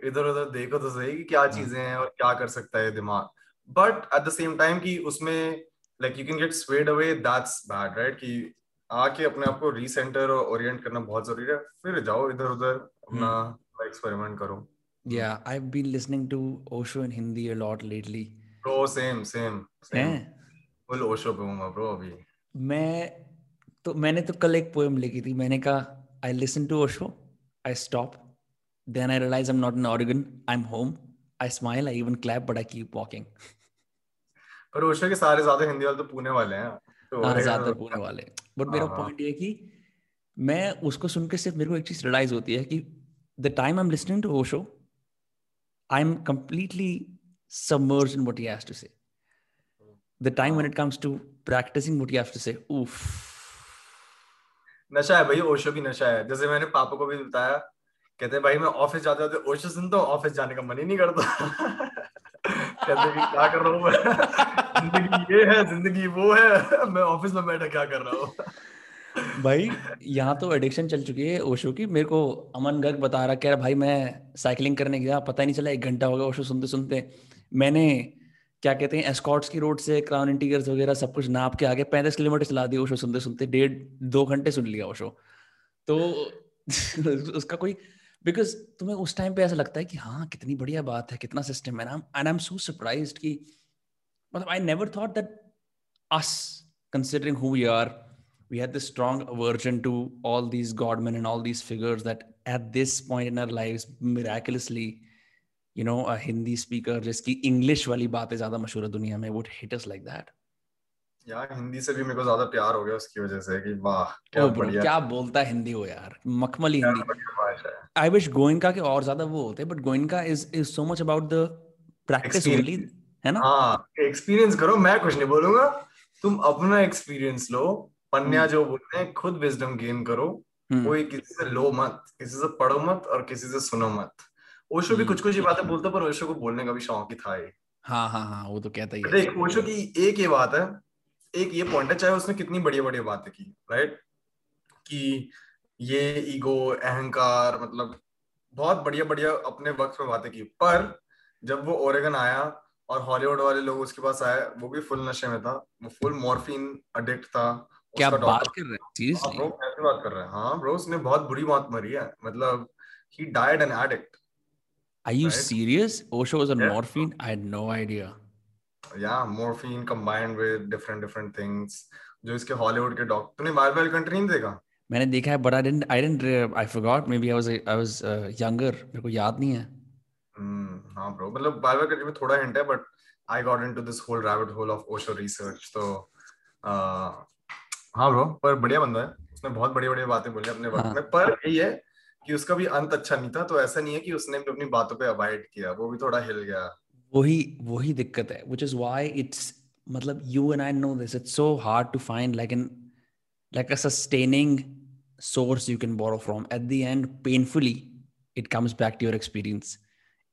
इधर उधर देखो तो सही कि क्या हाँ। चीज़ें हैं और क्या कर सकता है दिमाग। But at the same time कि उसमें like you can get swayed away that's bad right कि आके अपने आप को रीसेंटर और ओरिएंट करना बहुत ज़रूरी है। फिर जाओ इधर उधर अपना एक्सपेरिमेंट करो। Yeah, I've been listening to Osho in Hindi a lot lately. Bro, same, same, same. Full Osho पे हूँ ब्रो अभी। मैं तो मैंने तो कल एक पोएम लिखी थी। मैंने कहा I listen to Osho I stop then I realise I am not in Oregon I am home I smile I even clap but I keep walking पर ओशो के सारे ज़्यादा हिंदी वाले तो पुणे वाले हैं तो हाँ ज़्यादातर पुणे वाले बट मेरा पॉइंट हाँ। ये कि मैं उसको सुन के सिर्फ़ मेरे को एक चीज़ रियलाइज़ होती है कि the time I am listening to Osho I am completely submerged in what he has to say. The time when it comes to practicing what he has to say, oof. नशा है भाई ओशो की नशा है जैसे मैंने पापा को भी बताया कहते भाई, मैं ऑफ़िस जाते जाते ओशो सुनता हूँ, ऑफ़िस जाने का मन ही नहीं करता। कहते कि, क्या कर रहा हूँ मैं? ज़िंदगी ये है, ज़िंदगी वो है, मैं ऑफ़िस में बैठा क्या कर रहा हूँ? भाई, यहाँ तो एडिक्शन चल चुकी है ओशो की। मेरे को अमन गर्ग बता रहा, कह रहा, भाई, मैं साइकिलिंग करने गया, पता ही नहीं चला, एक घंटा हो गया ओशो सुनते सुनते। मैंने, क्या कहते हैं एस्कॉट्स की रोड से क्राउन इंटीरियर्स वगैरह सब कुछ नाप के आगे पैंतीस किलोमीटर चला दिया ओशो सुनते सुनते, डेढ़, दो घंटे सुन लिया ओशो तो उसका कोई बिकॉज़ तुम्हें उस टाइम पे ऐसा लगता है कि हाँ कितनी बढ़िया बात है, कितना सिस्टम है। And I am so surprise कि मतलब I never thought that us considering who we are we had this strong aversion to all these godmen and all these figures that at this point in our lives, miraculously you know Hindi speaker जिसकी English वाली बातें ज़्यादा मशहूर है दुनिया में would hit like that यार हिंदी से भी मेरे को ज़्यादा प्यार हो गया उसकी वजह से कि वाह क्या बढ़िया क्या बोलता है हिंदी हो यार मखमली हिंदी। आई विश गोइंका के और ज़्यादा वो होते but Goenka is is so much about the practice only है ना? हाँ एक्सपीरियंस करो मैं कुछ नहीं बोलूँगा तुम अपना एक्सपीरियंस लो पन्या हम्म। जो बोलते हैं खुद विजडम गेन करो हम्म। कोई किसी से लो मत किसी से पढ़ो मत और किसी से सुनो मत। ओशो भी कुछ कुछ ही बातें बोलता पर ओशो को बोलने का भी शौक ही था हाँ हाँ हाँ वो तो कहता ही है। देख ओशो की एक ये बात है एक ये पॉइंट है चाहे उसने कितनी बढ़िया बढ़िया बातें की राइट कि ये ईगो अहंकार मतलब बहुत बढ़िया बढ़िया अपने वक्त में बातें की पर जब वो ओरेगन आया और हॉलीवुड वाले लोग उसके पास आए वो भी फुल नशे में था वो फुल मॉर्फिन अडिक्ट था क्या बात कर रहे हैं सीरियसली हाँ, कैसे बात कर रहे हैं हाँ ब्रो उसने बहुत बुरी बात मरी है मतलब ही died an addict Are you right? serious? Osho was on yeah. morphine? I had Yeah, morphine combined with different different things. जो इसके हॉलीवुड के डॉक्टर तूने वाइल्ड कंट्री नहीं देखा? मैंने देखा है but I didn't I didn't I forgot maybe I was I was younger मेरे को याद नहीं है। हम्म हाँ ब्रो मतलब वाइल्ड कंट्री में थोड़ा हिंट है but I got into this hole rabbit hole of Osho research तो हाँ ब्रो पर बढ़िया बंदा है। उसने बहुत बड़ी बड़ी बातें बोली अपने वक्त हाँ. में। पर यही है कि उसका भी अंत अच्छा नहीं था तो ऐसा नहीं है कि उसने भी अपनी बातों पे अवॉइड किया। वो भी थोड़ा हिल गया। वही वही दिक्कत है व्हिच इज़ व्हाई इट्स मतलब you and I know this it's so hard to find like an like a sustaining source you can borrow from. At the end painfully it comes back to your experience.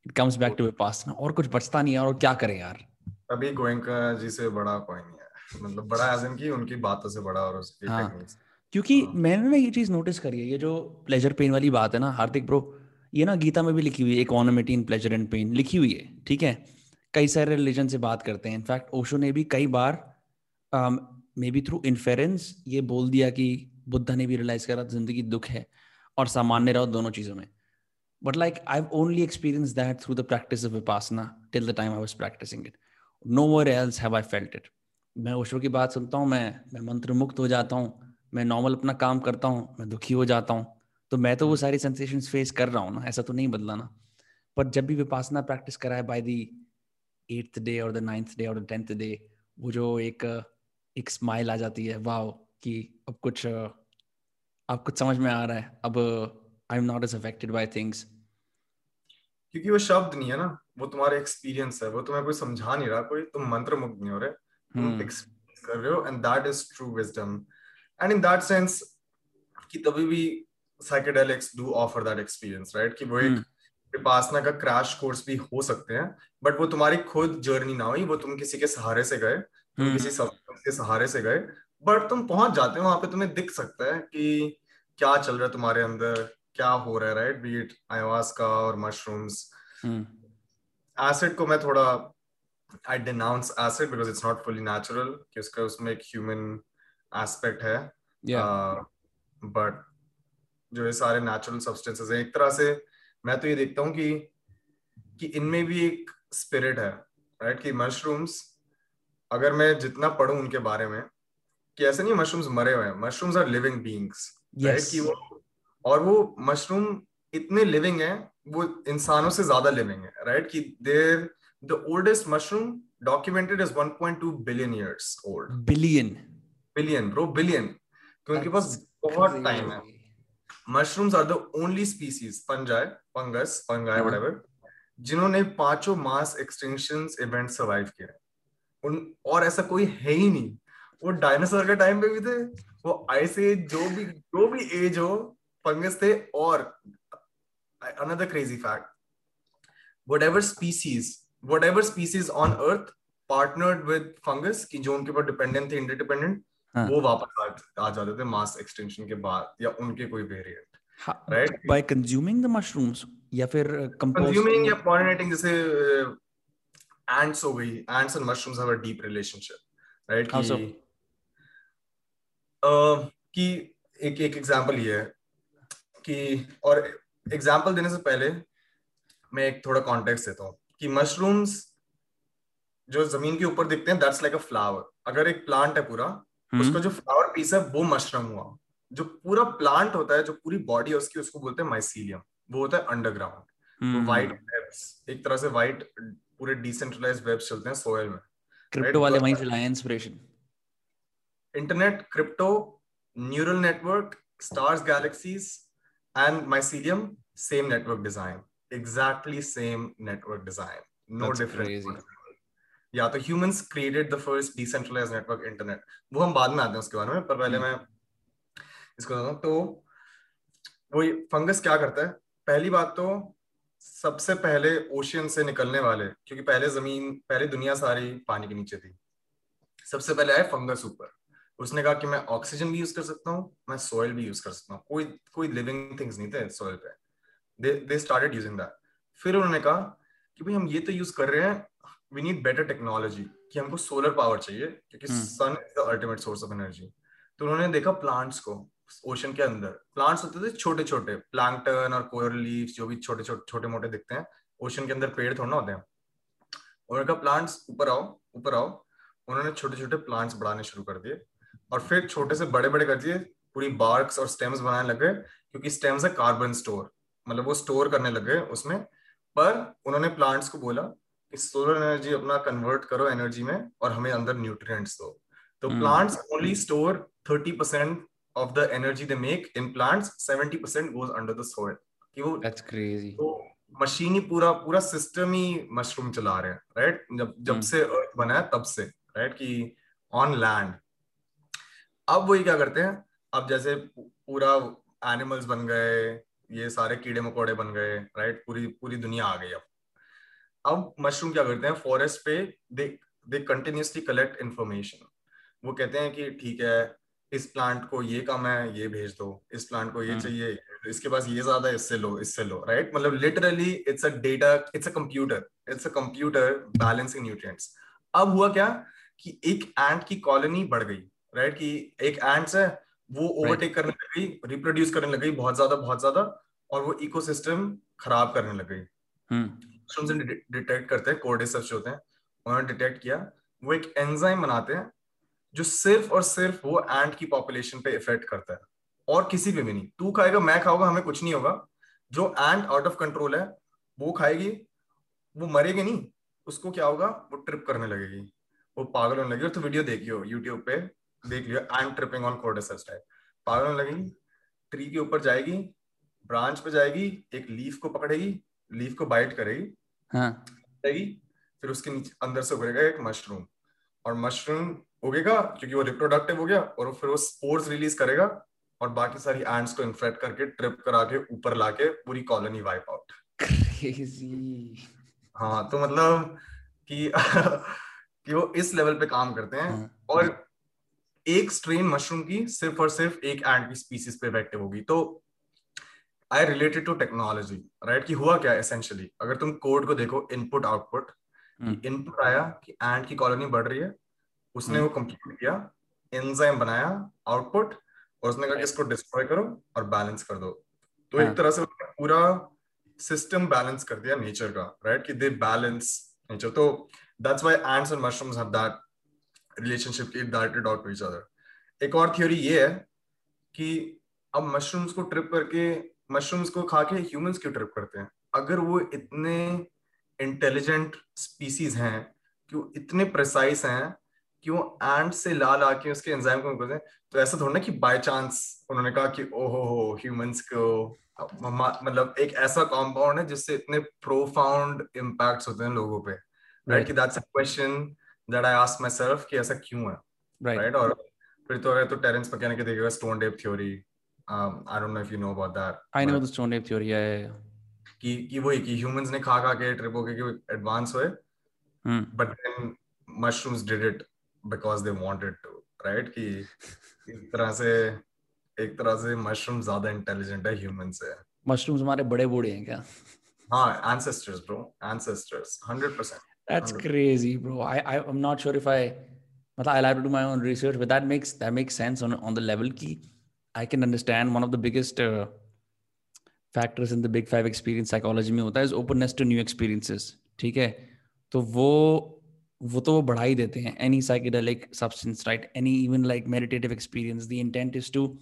It comes back to your past. और कुछ बचता नहीं है और क्या करें यार? अभी गोयंका जी से बड़ा कोई नहीं है। मतलब बड़ा एजम की उनकी बातों से बड़ा और उसकी हाँ. क्योंकि हाँ. मैंने ना ये चीज़ नोटिस करी है ये जो प्लेजर पेन वाली बात है ना हार्दिक ब्रो ये ना गीता में भी लिखी हुई है equanimity in pleasure and pain लिखी हुई है, ठीक है? कई सारे रिलीजन से बात करते हैं। इनफैक्ट ओशो ने भी कई बार मे बी थ्रू इन्फेरेंस ये बोल दिया कि बुद्धा ने भी रियलाइज़ करा, ज़िंदगी दुख है और सामान्य रहो दोनों चीज़ों में। But like I only experience that through the practice of Vipassana till the time I was practising it nowhere else have I felt it मैं ओशो की बात सुनता हूँ, मैं मैं मंत्र मुक्त हो जाता हूँ, मैं नॉर्मल अपना काम करता हूँ, मैं दुखी हो जाता हूँ। तो मैं तो वो हम्म। सारी सेंसेशंस फेस कर रहा हूँ ना ऐसा तो नहीं बदला ना। पर जब भी विपासना प्रैक्टिस कराए बाय दी एट्थ डे और द नाइन्थ डे और द टेंथ डे वो जो एक एक स्माइल आ जाती है वाह कि अब कुछ अब कुछ समझ में आ रहा है अब I am not as affected by things क्योंकि वो शब्द नहीं है ना वो तुम्हारा एक्सपीरियंस है वो तुम्हें कोई समझा नहीं रहा कोई तुम मंत्र मुक्त नहीं हो रहे तुम एक्सपीरियंस कर रहे हो and that is true wisdom and in that sense कि तभी भी psychedelics do offer that experience right कि वो एक hmm. विपासना का क्रैश कोर्स भी हो सकते हैं बट वो तुम्हारी खुद जर्नी ना हुई वो तुम किसी के सहारे से गए तुम hmm. किसी के सहारे से गए बट तुम पहुँच जाते हो वहाँ पे तुम्हें दिख सकता है कि क्या चल रहा है तुम्हारे अंदर क्या हो रहा है राइट बीट आयोवास्का और मशरूम्स एसिड को मैं थोड़ा I denounce acid because it's not fully natural कि उसका उसमें एक ह्यूमन एस्पेक्ट है। बट uh, जो ये सारे नेचुरल सब्सटेंसेस हैं। एक तरह से मैं तो ये देखता हूँ कि कि इनमें भी एक स्पिरिट है राइट कि मशरूम्स अगर मैं जितना पढ़ूं उनके बारे में कि ऐसे नहीं मशरूम्स मरे हुए हैं mushrooms are living beings right कि वो और वो मशरूम इतने लिविंग है वो इंसानों से ज़्यादा लिविंग है राइट कि there the oldest mushroom documented is 1.2 billion years old billion billion bro billion तो उनके पास बहुत टाइम है। Mushrooms are the only species fungi fungus whatever जिन्होंने पाँचों मास एक्सटिंक्शन इवेंट सर्वाइव किए उन और ऐसा कोई है ही नहीं। वो डायनासोर के टाइम पे भी थे वो ऐसे जो भी जो भी एज हो फंगस थे और another crazy fact whatever species whatever species on earth partnered with fungus की जो उनके ऊपर डिपेंडेंट थे इंटरडिपेंडेंट हाँ. वो वापस आ, आ जाते थे मास एक्सटेंशन के बाद या उनके कोई variant right by consuming the mushrooms या फिर कंज्यूमिंग या पॉलिनेटिंग जैसे एंट्स हो गई ants and mushrooms have a deep relationship right कि uh, कि एक एक एग्जांपल ये है कि और एग्जांपल देने से पहले मैं एक थोड़ा कॉन्टेक्स्ट देता हूँ कि मशरूम्स जो ज़मीन के ऊपर दिखते हैं दैट्स लाइक अ फ्लावर अगर एक प्लांट है पूरा। उसका जो फ्लावर पीस है वो मशरूम हुआ। जो पूरा प्लांट होता है जो पूरी बॉडी है उसकी उसको बोलते हैं माइसीलियम वो होता है अंडरग्राउंड व्हाइट वेब्स एक तरह से व्हाइट पूरे डिसेंट्रलाइज्ड वेब्स चलते हैं सोयल में। क्रिप्टो वाले वहीं से लाए inspiration internet crypto neural network stars galaxies and mycelium same network design exactly same network design no difference या तो humans created the first decentralised network internet वो हम बाद में आते हैं उसके बारे में पर पहले hmm. मैं इसको तो वो फंगस क्या करता है? पहली बात तो सबसे पहले ओशियन से निकलने वाले क्योंकि पहले ज़मीन पहले दुनिया सारी पानी के नीचे थी। सबसे पहले आए फंगस ऊपर। उसने कहा कि मैं ऑक्सीजन भी यूज़ कर सकता हूँ मैं सॉइल भी यूज़ कर सकता हूँ। कोई कोई लिविंग थिंग्स नहीं थे सॉइल पे। They they started using that फिर उन्होंने कहा कि भाई हम ये तो यूज़ कर रहे हैं वी नीड बेटर टेक्नोलॉजी कि हमको सोलर पावर चाहिए क्योंकि sun is the ultimate source of energy तो उन्होंने देखा प्लांट्स को ओशन के अंदर। प्लांट्स होते थे छोटे छोटे प्लांटन और कोयर लीव्स जो भी छोटे छोटे छोटे मोटे दिखते हैं ओशन के अंदर पेड़ थोड़ा होते हैं। उन्होंने कहा प्लांट्स ऊपर आओ ऊपर आओ। उन्होंने छोटे छोटे प्लांट्स बढ़ाने शुरू कर दिए और फिर छोटे से बड़े बड़े कर दिए पूरी बार्क्स और स्टेम्स बनाने लगे क्योंकि स्टेम्स है कार्बन स्टोर मतलब वो स्टोर करने लगे उसमें। पर उन्होंने प्लांट्स को बोला कि सोलर एनर्जी अपना कन्वर्ट करो एनर्जी में और हमें अंदर न्यूट्रिएंट्स दो। तो plants only store thirty percent of the energy they make in plants 70% goes under the soil कि वो that's crazy तो मशीन ही पूरा पूरा सिस्टम ही मशरूम चला रहे हैं राइट जब जब hmm. से अर्थ बना है तब से राइट कि ऑन लैंड अब वही क्या करते हैं? अब जैसे पूरा एनिमल्स बन गए ये सारे कीड़े मकोड़े बन गए राइट पूरी पूरी दुनिया आ गई अब। अब मशरूम क्या करते हैं? फॉरेस्ट पे they they continuously collect information वो कहते हैं कि ठीक है इस प्लांट को ये कम है ये भेज दो। इस प्लांट को ये हम्म। चाहिए इसके पास ये ज़्यादा है इससे लो इससे लो राइट मतलब literally it's a data it's a computer it's a computer balancing nutrients अब हुआ क्या कि एक एंट की कॉलोनी बढ़ गई राइट कि एक एंट्स है वो ओवरटेक करने लग गई रिप्रोड्यूस करने लग गई बहुत ज़्यादा बहुत ज़्यादा और वो इकोसिस्टम खराब करने लग गई। हम्म। डिटेक्ट करते हैं कोर्डिसप्स होते हैं, उन्होंने डिटेक्ट किया, वो एक एंजाइम बनाते हैं, जो सिर्फ़ और सिर्फ़ वो एंट की पॉपुलेशन पे इफ़ेक्ट करता है। और किसी पे भी नहीं। तू खाएगा, मैं खाऊँगा, हमें कुछ नहीं होगा। जो एंट आउट ऑफ़ कंट्रोल है, वो खाएगी, वो मरेगी नहीं। उसको क्या होगा? वो ट्रिप करने लगेगी। वो पागल होने लगेगी। तो वीडियो देखियो यूट्यूब पे देख लियो and tripping on cordyceps type पागल होने लगेगी। ट्री के ऊपर जाएगी ब्रांच पे जाएगी, एक लीफ को पकड़ेगी लीफ को बाइट करेगी। हाँ। फिर उसके नीचे अंदर से उभरेगा एक मशरूम और मशरूम उगेगा क्योंकि वो रिप्रोडक्टिव हो गया और फिर वो स्पोर्स रिलीज़ करेगा और बाकी सारी एंड्स को इन्फेक्ट करके ट्रिप करा के ऊपर लाके पूरी कॉलोनी वाइप आउट हाँ तो मतलब कि कि वो इस लेवल पे काम करते हैं हाँ, और एक स्ट्रेन मशरूम की सिर्फ़ और सिर्फ़ एक एंड की स्पीसीज पे इफ़ेक्टिव होगी। तो I related to technology right कि हुआ क्या एसेंशियली अगर तुम कोड को देखो इनपुट आउटपुट इनपुट आया कि एंड की कॉलोनी बढ़ रही है उसने हम्म। वो कंप्लीट किया एंजाइम बनाया आउटपुट और उसने कहा कि इसको डिस्ट्रॉय करो और बैलेंस कर दो। तो एक हाँ। तरह से पूरा सिस्टम बैलेंस कर दिया नेचर का राइट कि दे बैलेंस नेचर तो that's why ants and mushrooms have that relationship की directed out to each other एक और थ्योरी ये है कि अब मशरूम्स को ट्रिप करके मशरूम्स को खा के ह्यूमंस क्यों ट्रिप करते हैं? अगर वो इतने इंटेलिजेंट स्पीसीज हैं कि वो इतने प्रिसाइज हैं कि वो एंड से ला ला के उसके एंजाइम को करते हैं तो ऐसा थोड़ा ना कि बाय चांस उन्होंने कहा कि ओहो हो ह्यूमंस को मतलब एक ऐसा कॉम्पाउंड है जिससे इतने प्रोफाउंड इम्पैक्ट्स होते हैं लोगों पे. राइट कि that's a question that I ask myself कि ऐसा क्यों है? राइट और फिर तो अगर तो टेरेंस मैकेनिक के देखेगा stoned ape theory I don't know if you know about that I know the stoned ape theory है कि कि वो कि ह्यूमंस ने खा खा के ट्रिप हो के एडवांस हुए but then mushrooms did it because they wanted to right कि एक तरह से एक तरह से मशरूम ज़्यादा इंटेलिजेंट है ह्यूमन से। मशरूम्स हमारे बड़े बूढ़े हैं क्या? हाँ ancestors bro ancestors 100% that's 100%. crazy bro. I i i'm not sure if i but i'll have to do my own research but that makes that makes sense on on the level key can understand one of the biggest uh, factors in the big five experience psychology में होता है is openness to new experiences ठीक है? तो वो वो तो वो बढ़ा ही देते हैं। Any psychedelic substance right any even like meditative experience the intent is to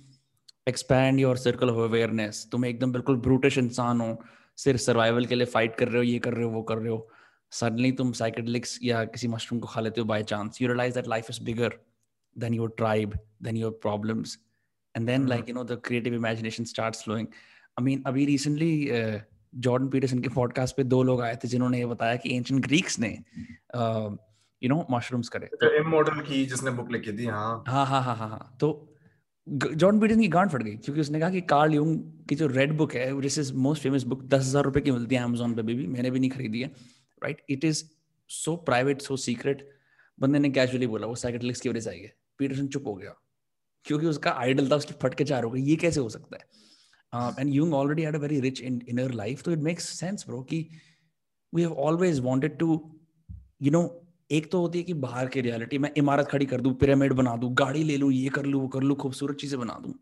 expand your circle of awareness तुम एकदम बिल्कुल ब्रूटिश इंसान हो सिर्फ़ सर्वाइवल के लिए फाइट कर रहे हो ये कर रहे हो वो कर रहे हो। सडनली तुम साइकेडलिक्स या किसी मशरूम को खा लेते हो by chance you realise that life is bigger than your tribe than your problems and then like you know the creative imagination start flowing I mean अभी रिसेंटली जॉर्डन पीटरसन के podcast पे दो लोग आए थे जिन्होंने ये बताया कि एंशियंट ग्रीक्स ने यू नो मशरूम्स करे। तो इमोर्टल की जिसने बुक लिखी थी हाँ। हाँ हाँ हाँ हाँ, हाँ। तो जॉर्डन पीटरसन की गांड फट गई क्योंकि उसने कहा कि कार्ल यूंग की जो रेड बुक है this is most famous book दस हज़ार रुपए की मिलती है अमेजोन पे भी मैंने भी नहीं खरीदी है right it is so private so secret बंदे ने कैजुअली बोला वो साइकेट्रिक्स की वजह से आई है। पीटरसन चुप हो गया। क्योंकि उसका आइडल था उसकी फटके चार हो गई। ये कैसे हो सकता है? And Jung already had a very rich in inner life तो इट मेक्स सेंस ब्रो कि we have always wanted to you know एक तो होती है कि बाहर की रियलिटी मैं इमारत खड़ी कर दू पिरामिड बना दू गाड़ी ले लू ये कर लू वो कर लू खूबसूरत चीज़ें बना दू।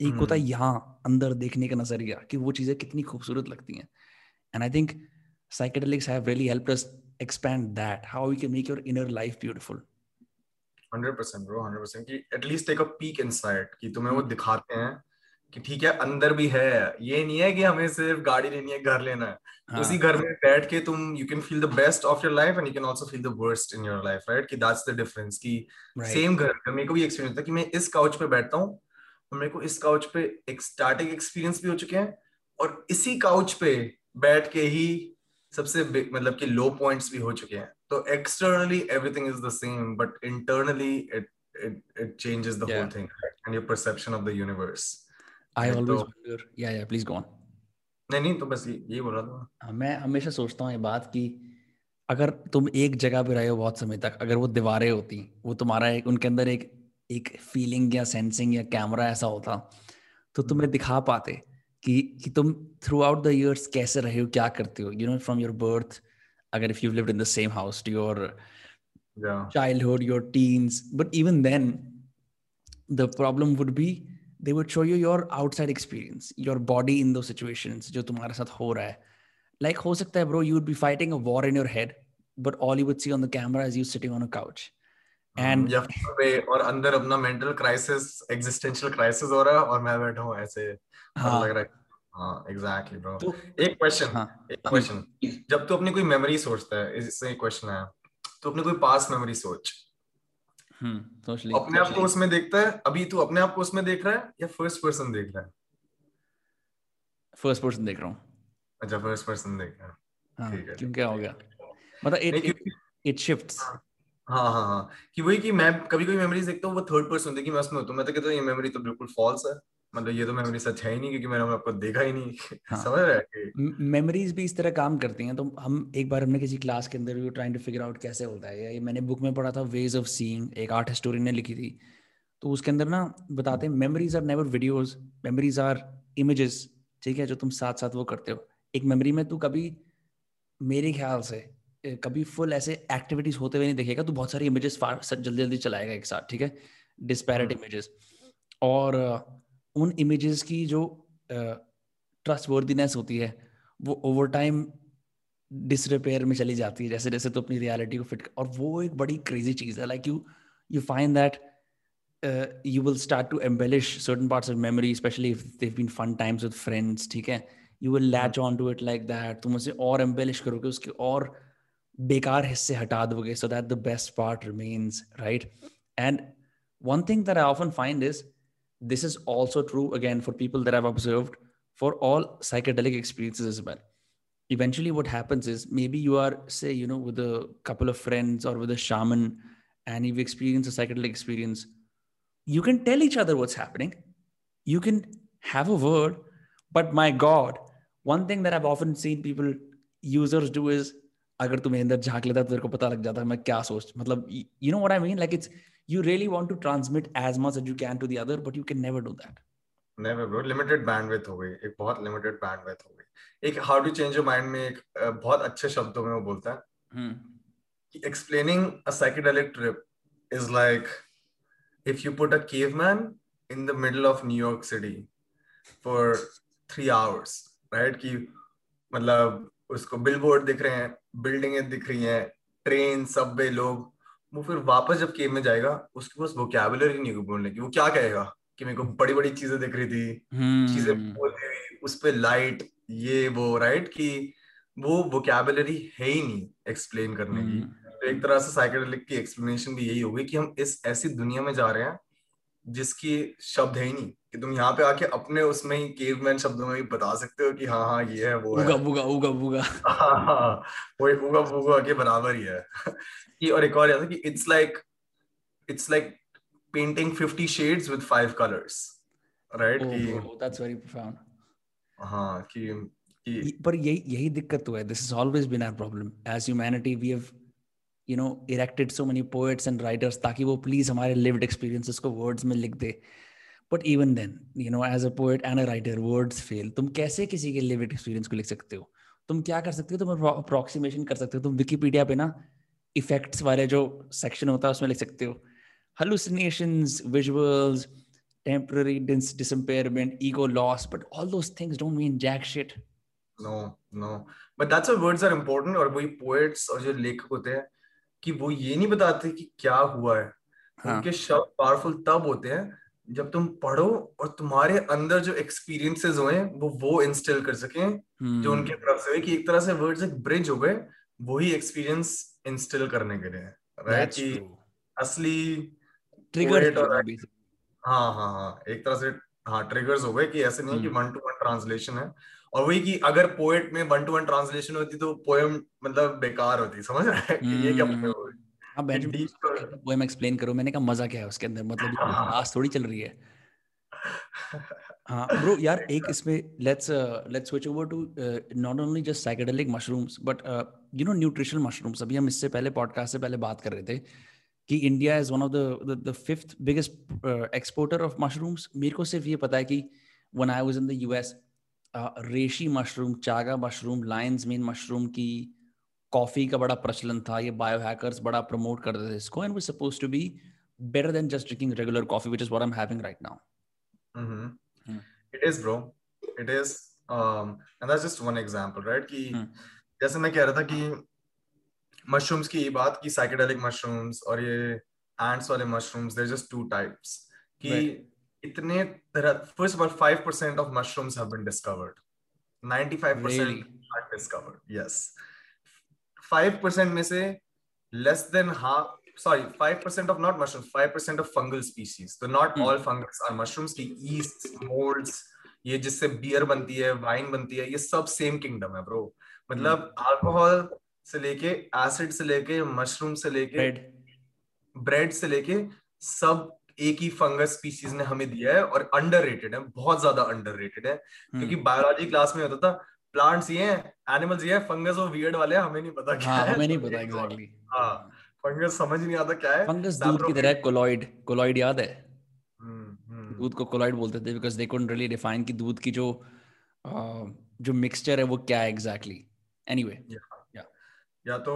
एक hmm. होता है hmm. यहाँ अंदर देखने का नज़रिया कि वो चीज़ें कितनी खूबसूरत लगती हैं। And I think psychedelics have really help us expand that how you can make your inner life beautiful life beautiful 100% bro 100% कि at least take a peek inside कि तुम्हें वो दिखाते हैं कि ठीक है अंदर भी है। ये नहीं है कि हमें सिर्फ़ गाड़ी लेनी है घर लेना है। हाँ. उसी घर में बैठ के तुम you can feel the best of your life and you can also feel the worst in your life right कि दैट्स द डिफरेंस कि सेम घर में मेरे को भी एक्सपीरियंस था कि मैं इस काउच पे बैठता हूँ और मेरे को इस काउच पे एक स्टार्टिंग एक्सपीरियंस भी हो चुके हैं और इसी काउच पे बैठ के ही सबसे मतलब कि लो पॉइंट्स भी हो चुके हैं। तो externally everything is the same but internally it it it changes the whole thing and your perception of the universe I always wonder या या प्लीज़ गो ऑन नहीं नहीं तो बस ये बोल रहा था। हाँ, मैं हमेशा सोचता हूँ ये बात कि अगर तुम एक जगह पे रहे हो बहुत समय तक अगर वो दीवारें होती वो तुम्हारा एक उनके अंदर एक एक फीलिंग या सेंसिंग या कैमरा ऐसा होता तो हम्म। तुम्हें दिखा पाते कि कि तुम थ्रू आउट द ईयर्स कैसे रहे हो क्या करते हो you know from your birth अगर if you lived in the same house to your childhood your teens but even then the problem would be they would show you your outside experience your body in those situations जो तुम्हारे साथ हो रहा है like हो सकता है bro you would be fighting a war in your head but all you would see on the camera is you sitting on a couch and या फिर और अंदर अपना मेंटल क्राइसिस एग्जिस्टेंशियल क्राइसिस हो रहा है और मैं बैठा हूँ ऐसे हाँ लग रहा है हाँ एग्जैक्टली ब्रो तो, एक क्वेश्चन हाँ, एक क्वेश्चन जब तू अपनी कोई मेमोरी सोचता है इससे एक क्वेश्चन आया। तो अपने कोई पास मेमोरी सोच। हम्म सोच ली अपने आप को उसमें देखता है? अभी तू अपने आप को उसमें देख रहा है या फ़र्स्ट पर्सन देख रहा है? फ़र्स्ट पर्सन देख रहा हूँ। अच्छा फ़र्स्ट पर्सन देख रहा है। हाँ, ठीक है क्यों क्या हो गया? मतलब इट इट शिफ्ट्स हाँ हाँ हाँ कि वही कि मैं कभी कभी मेमोरीज देखता हूँ वो थर्ड पर्सन देखी मैं उसमें होता हूँ। मैं तो कहता हूँ ये मेमोरी तो बिल्कुल फॉल्स है। मतलब ये तो मेमोरी सच है ही नहीं क्योंकि मैंने आपको देखा ही नहीं। हाँ. समझ रहे मेमोरीज भी इस तरह काम करती हैं तो हम एक बार हमने किसी क्लास के अंदर भी ट्राइंग टू फिगर आउट कैसे होता है। ये मैंने बुक में पढ़ा था वेज ऑफ़ सीइंग एक आर्ट हिस्टोरियन ने लिखी थी। तो उसके अंदर ना बताते हैं memories are never videos memories are images ठीक है जो तुम साथ साथ वो करते हो। एक मेमोरी में तू कभी मेरे ख्याल से कभी फुल ऐसे एक्टिविटीज़ होते हुए नहीं देखेगा तो बहुत सारी इमेजेस जल्दी जल्दी चलाएगा एक साथ ठीक है? डिस्पैरेट इमेजेस और उन इमेजेस की जो ट्रस्टवर्दीनेस uh, होती है वो ओवर टाइम डिसरिपेयर में चली जाती है। जैसे जैसे तो अपनी रियालिटी को फिट कर और वो एक बड़ी क्रेजी चीज़ है। Like you you find that you will start to embellish certain parts of memory specially if they been fun times with friends ठीक है? You will latch on to it like that तुम उसे और embellish करोगे उसके और बेकार हिस्से हटा दोगे so that the best part remains right and one thing there I often find is this is also true again for people that i've observed for all psychedelic experiences as well. Eventually what happens is maybe you are say you know with a couple of friends or with a shaman and you've experienced a psychedelic experience. You can tell each other what's happening. You can have a word. But my god one thing that i've often seen people users do is अगर तुम्हें अंदर झाँक लेता तो तेरे को पता लग जाता मैं क्या सोच मतलब you know I mean like it's you really want to transmit as much as you can to the other but you can never do that never bro limited bandwidth हो गई। एक बहुत लिमिटेड बैंडविड्थ हो गई। एक how to change your mind में एक बहुत अच्छे शब्दों में वो बोलता है हम्म। कि explaining a psychedelic trip is like if you put a caveman in the middle of New York city for 3 hours right कि मतलब उसको बिलबोर्ड दिख रहे हैं बिल्डिंगें दिख रही हैं ट्रेन सबवे लोग वो फिर वापस जब केव में जाएगा उसके पास वोकैबुलरी नहीं बोलने की वो क्या कहेगा कि मेरे को बड़ी बड़ी चीज़ें दिख रही थी hmm. चीज़ें बोल रही उस पर लाइट ये वो राइट कि वो वोकैबुलरी है ही नहीं एक्सप्लेन करने hmm. की तो एक तरह से साइकेडेलिक की एक्सप्लेनेशन भी यही होगी कि हम इस ऐसी दुनिया में जा रहे हैं जिसकी शब्द है ही नहीं कि तुम यहाँ पे आके अपने उसमें ही केवमैन शब्दों में भी बता सकते हो कि हाँ हाँ ये है वो उगा है। बुगा उगा बुगा हाँ हाँ वो उगा बुगा के बराबर ही है। कि और एक और याद है कि it's like it's like painting 50 shades with five colours right कि दैट्स वेरी प्रोफाउंड हाँ कि कि पर यही यही दिक्कत तो है। This is always been our problem as humanity we have you know erected so many poets and writers ताकि वो प्लीज़ हमारे लिव्ड एक्सपीरियंसेस को वर्ड्स में लिख दे। But even then you know as a poet and a writer words fail तुम कैसे किसी के लिव्ड एक्सपीरियंस को लिख सकते हो? तुम क्या कर सकते हो? तुम अप्रोक्सीमेशन कर सकते हो? तुम विकीपीडिया पे ना इफेक्ट्स वाले जो सेक्शन होता है उसमें लिख सकते हो। Hallucinations visuals temporary dis- disimpairment ego loss but all those things don't mean jack shit. No no. But that's why words are important और वही poets और जो लेखक होते हैं कि वो ये नहीं बताते कि क्या हुआ है। हाँ. उनके शब्द पावरफुल तब होते हैं जब तुम पढ़ो और तुम्हारे अंदर जो एक्सपीरियंसेस हुए वो वो इंस्टॉल कर सके hmm. जो उनके तरफ़ से कि एक तरह से वर्ड्स एक ब्रिज हो गए वही एक्सपीरियंस इंस्टॉल करने के लिए राइट कि असली ट्रिगर हाँ हाँ हाँ एक तरह से हाँ ट्रिगर्स हो गए कि ऐसे नहीं hmm. कि वन टू वन ट्रांसलेशन है। और वही कि अगर पोएट में वन टू वन ट्रांसलेशन होती तो पोएम मतलब बेकार होती समझ रहे हैं? कि ये क्या पोएम हाँ बैठ पोएम एक्सप्लेन करो मैंने कहा मज़ा क्या है उसके अंदर? मतलब क्लास थोड़ी चल रही है. हाँ ब्रो यार एक इसमें let's let's switch over to not only just psychedelic mushrooms but you know nutritional mushrooms अभी हम इससे पहले पॉडकास्ट से पहले बात कर रहे थे कि India is one of the the fifth biggest exporter of mushrooms मेरे को सिर्फ़ ये पता है कि when I was in the US reishi mushroom chaga mushroom lion's mane mushroom की कॉफ़ी का बड़ा प्रचलन था ये बायो हैकर्स बड़ा प्रमोट करते थे इसको and we suppose to be better than just drinking regular coffee which is what i'm having right now mm-hmm. hmm. it is bro it is um and that's just one example right कि hmm. जैसे मैं कह रहा था कि mushrooms की बात की साइकेडेलिक मशरूम्स और ये एंड्स वाले mushrooms there just two types कि right. इतने तरह first of all 5% of mushrooms have been discovered 95% really? are discovered yes 5% में से less than half sorry 5% of not mushrooms 5% of fungal species so not hmm. all fungus are mushrooms की yeast molds ये जिससे beer बनती है wine बनती है ये सब सेम किंगडम है ब्रो मतलब अल्कोहल hmm. से लेके एसिड से लेके मशरूम से लेके ब्रेड से लेके सब एक ही फंगस स्पीसीज ने हमें दिया है और अंडर है बहुत ज़्यादा अंडर है hmm. क्योंकि बायोलॉजी क्लास में होता था प्लांट्स ये हैं एनिमल्स ये हैं फंगस और वियर्ड वाले हमें नहीं पता क्या हाँ, है। हमें नहीं पता एग्जैक्टली हाँ फंगस समझ नहीं आता क्या है। फंगस दूध की तरह कोलॉइड कोलॉइड याद है? हम्म, हम्म। दूध को कोलॉइड बोलते थे because they couldn't really define कि दूध की जो जो मिक्सचर है वो क्या है एग्जैक्टली एनीवे या या तो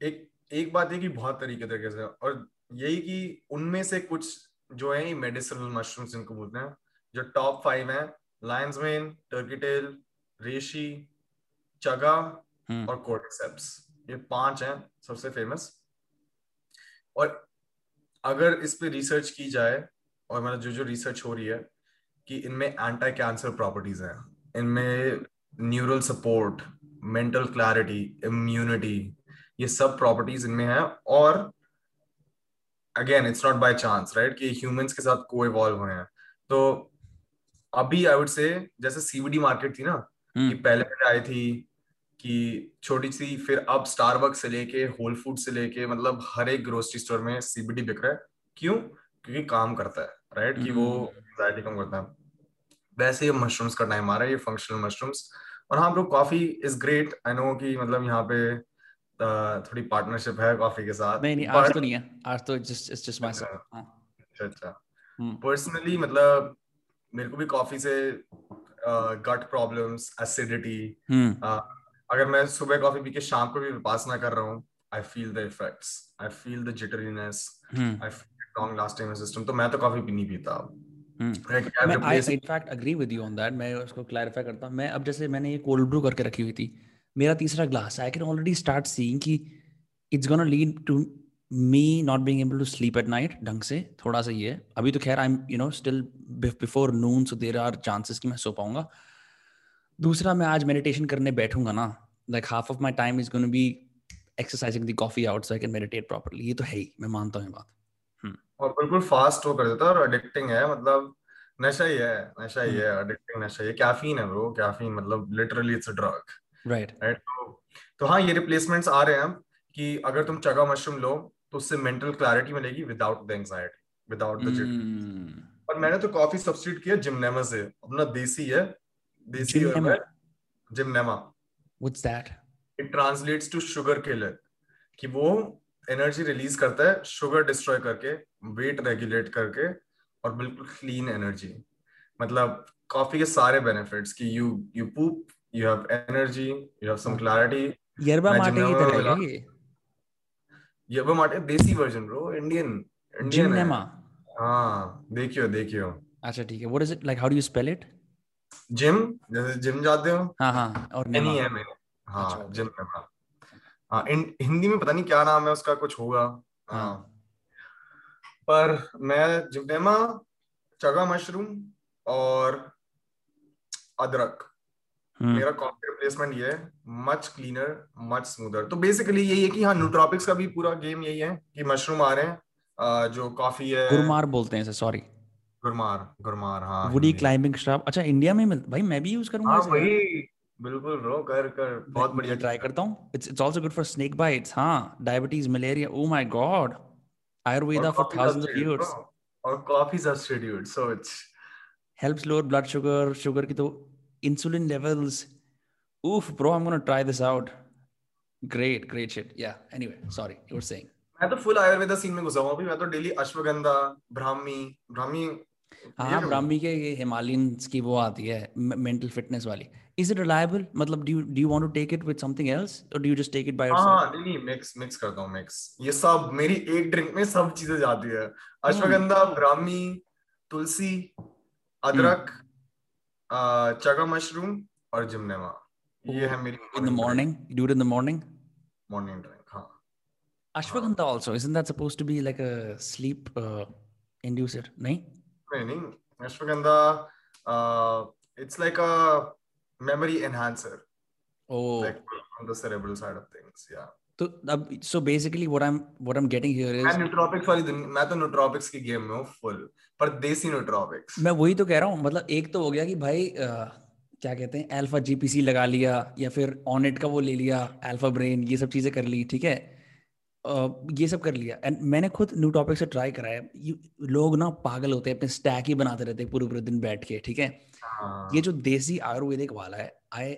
एक एक बात है कि बहुत तरीके तरीके से और यही कि उनमें से कुछ जो है मेडिसिनल मशरूम्स इनको बोलते हैं जो टॉप फाइव हैं lion's mane turkey tail reishi chaga hmm. और कोर्टिसेप्स ये पाँच हैं सबसे फ़ेमस और अगर इस पे रिसर्च की जाए और मतलब जो जो रिसर्च हो रही है कि इनमें एंटी कैंसर प्रॉपर्टीज़ हैं इनमें neural support mental clarity immunity ये सब प्रॉपर्टीज़ इनमें हैं। और again it's not by chance right कि ह्यूमंस के साथ को इवॉल्व हुए हैं। तो अभी आई वुड से जैसे सीबीडी मार्केट थी ना कि हम्म। पहले पहले आई थी कि छोटी सी फिर अब स्टारबक्स से लेके होल फ़ूड से लेके मतलब हर एक ग्रोसरी स्टोर में सीबीडी बिक रहा है। क्यों? क्योंकि काम करता है राइट कि वो एंजाइटी हम्म। कम करता है। वैसे ये मशरूम्स का टाइम आ रहा है ये फंक्शनल मशरूम्स और हाँ bro coffee is great I know कि मतलब यहाँ पे थोड़ी पार्टनरशिप है कॉफ़ी के साथ। नहीं नहीं आज तो नहीं है। आज तो जस्ट इट्स जस्ट माय अच्छा। अच्छा पर्सनली हम्म। मतलब मेरे को भी कॉफ़ी से गट प्रॉब्लम्स एसिडिटी अगर मैं सुबह कॉफ़ी पी के शाम को भी विपासना कर रहा हूँ I feel the effects I feel the jitteriness I feel long lasting system तो मैं तो कॉफ़ी भी नहीं पीता in fact agree with you on that मैं उसको क्लैरिफाई करता हूँ। मैं अब जैसे मैंने ये कोल्ड ब्रू करके रखी हुई थी मेरा तीसरा glass I can already start seeing कि it's gonna lead to me not being able to sleep at night ढंग से थोड़ा सा ये अभी तो खैर I am you know still before noon so there are chances कि मैं सो पाऊँगा। दूसरा मैं आज मेडिटेशन करने बैठूँगा ना like half of my time is gonna be exercising the coffee out so I can meditate properly ये तो है ही मैं मानता हूँ बात। हम्म। और बिल्कुल फास्ट वो कर देता है और एडिक्टिंग है मतलब नशा ही है नशा ही है एडिक्टिंग नशा ही है। कैफीन है ब्रो कैफीन मतलब literally it's a drug right right तो हाँ ये रिप्लेसमेंट्स आ रहे हैं कि अगर तुम चगा मशरूम लो तो उससे मेंटल क्लैरिटी मिलेगी without the anxiety without the और मैंने तो कॉफ़ी सब्सिट्यूट किया जिमनेमा से अपना देसी है देसी और gymnema what's that it translates to sugar killer कि वो एनर्जी रिलीज़ करता है शुगर डिस्ट्रॉय करके वेट रेगुलेट करके और बिल्कुल क्लीन एनर्जी मतलब कॉफ़ी के सारे बेनिफिट्स कि you you poop you have energy you have some clarity. Yerba mate की तरह है। ये yerba mate देसी वर्जन ब्रो इंडियन इंडियन है। हाँ देखियो देखियो। अच्छा ठीक है। What is it like how do you spell it gym जैसे जिम जाते हो? हाँ हाँ और नहीं है मेरे हाँ जिम नेमा हाँ हिंदी में पता नहीं क्या नाम है उसका कुछ होगा। हाँ, हाँ। पर मैं जिमनेमा चगा मशरूम और अदरक। मेरा कॉफ़ी रिप्लेसमेंट ये है मच क्लीनर मच स्मूदर तो बेसिकली यही है कि हाँ न्यूट्रॉपिक्स का भी पूरा गेम यही है कि मशरूम आ रहे हैं जो कॉफ़ी है। गुरमार बोलते हैं सॉरी गुरमार गुरमार हाँ वुडी क्लाइंबिंग स्ट्रैप अच्छा इंडिया में मिल भाई मैं भी यूज़ करूँगा हाँ वही। बिल्कुल ब्रो कर कर। बहुत बढ़िया। ट्राई करता हूँ। It's it's also good for snake bites हाँ। Diabetes malaria oh my god Ayurveda for thousands of years और coffee substitute so it's helps lower blood sugar sugar की तो insulin levels. Oof, bro, I'm gonna try this out. Great, great shit. Yeah. Anyway, sorry, you were saying. मैं तो full Ayurveda scene में घुसा हूँ अभी मैं तो डेली अश्वगंधा ब्राह्मी ब्राह्मी हाँ ब्राह्मी के ये हिमालयंस की वो आती है मेंटल फिटनेस वाली इज़ इट रिलायबल मतलब do do you want to take it with something else और do you just take it by yourself हाँ नहीं मिक्स मिक्स करता हूँ मिक्स ये सब मेरी एक ड्रिंक में सब चीज़ें जाती है hmm. अश्वगंधा ब्राह्मी तुलसी अदरक चगा मशरूम और जिमनेमा ये है मेरी in the morning do it in the morning morning drink हां ashwagandha also isn't that supposed to be like a sleep inducer नहीं नहीं नहीं ashwagandha it's like a memory enhancer. Oh, like on the cerebral side of things, yeah. तो अब so basically what I am what I am getting here is मैं nootropics वाली मैं तो न्यूट्रोपिक्स की गेम में हूँ फुल पर देसी न्यूट्रोपिक्स मैं वही तो कह रहा हूँ मतलब एक तो हो गया कि भाई आ, क्या कहते हैं अल्फ़ा जीपीसी लगा लिया या फिर ऑनेट का वो ले लिया अल्फ़ा ब्रेन ये सब चीज़ें कर ली ठीक है? ये सब कर लिया। एंड मैंने खुद न्यू टॉपिक से ट्राई कराया लोग ना पागल होते हैं अपने स्टैक ही बनाते रहते हैं पूरे पूरे दिन बैठ के ठीक है? हाँ। ये जो देसी आयुर्वेदिक वाला है आई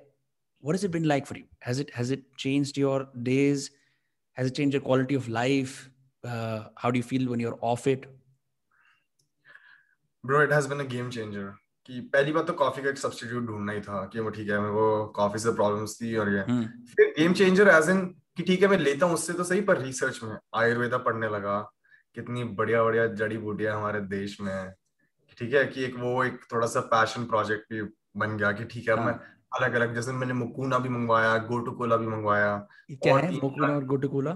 what has it been like for you? Has it has it changed your days? Has it changed your quality of life? Uh, how do you feel when you're off it? Bro it has been a game changer. कि पहली बात तो coffee का एक substitute ढूंढना ही था कि वो ठीक है मैं वो कॉफ़ी से प्रॉब्लम्स थी और ये। हम्म। फिर गेम चेंजर एज इन कि ठीक है मैं लेता हूँ उससे तो सही पर रिसर्च में आयुर्वेदा पढ़ने लगा। कितनी बढ़िया बढ़िया जड़ी बूटियाँ हमारे देश में। ठीक है कि एक वो एक थोड़ा सा पैशन प्रोजेक्ट भी बन गया कि ठीक है हाँ. मैं अलग अलग जैसे मैंने मुकुना भी मंगवाया गोटू कोला भी मंगवाया क्या और है मुकुना और गोटू कोला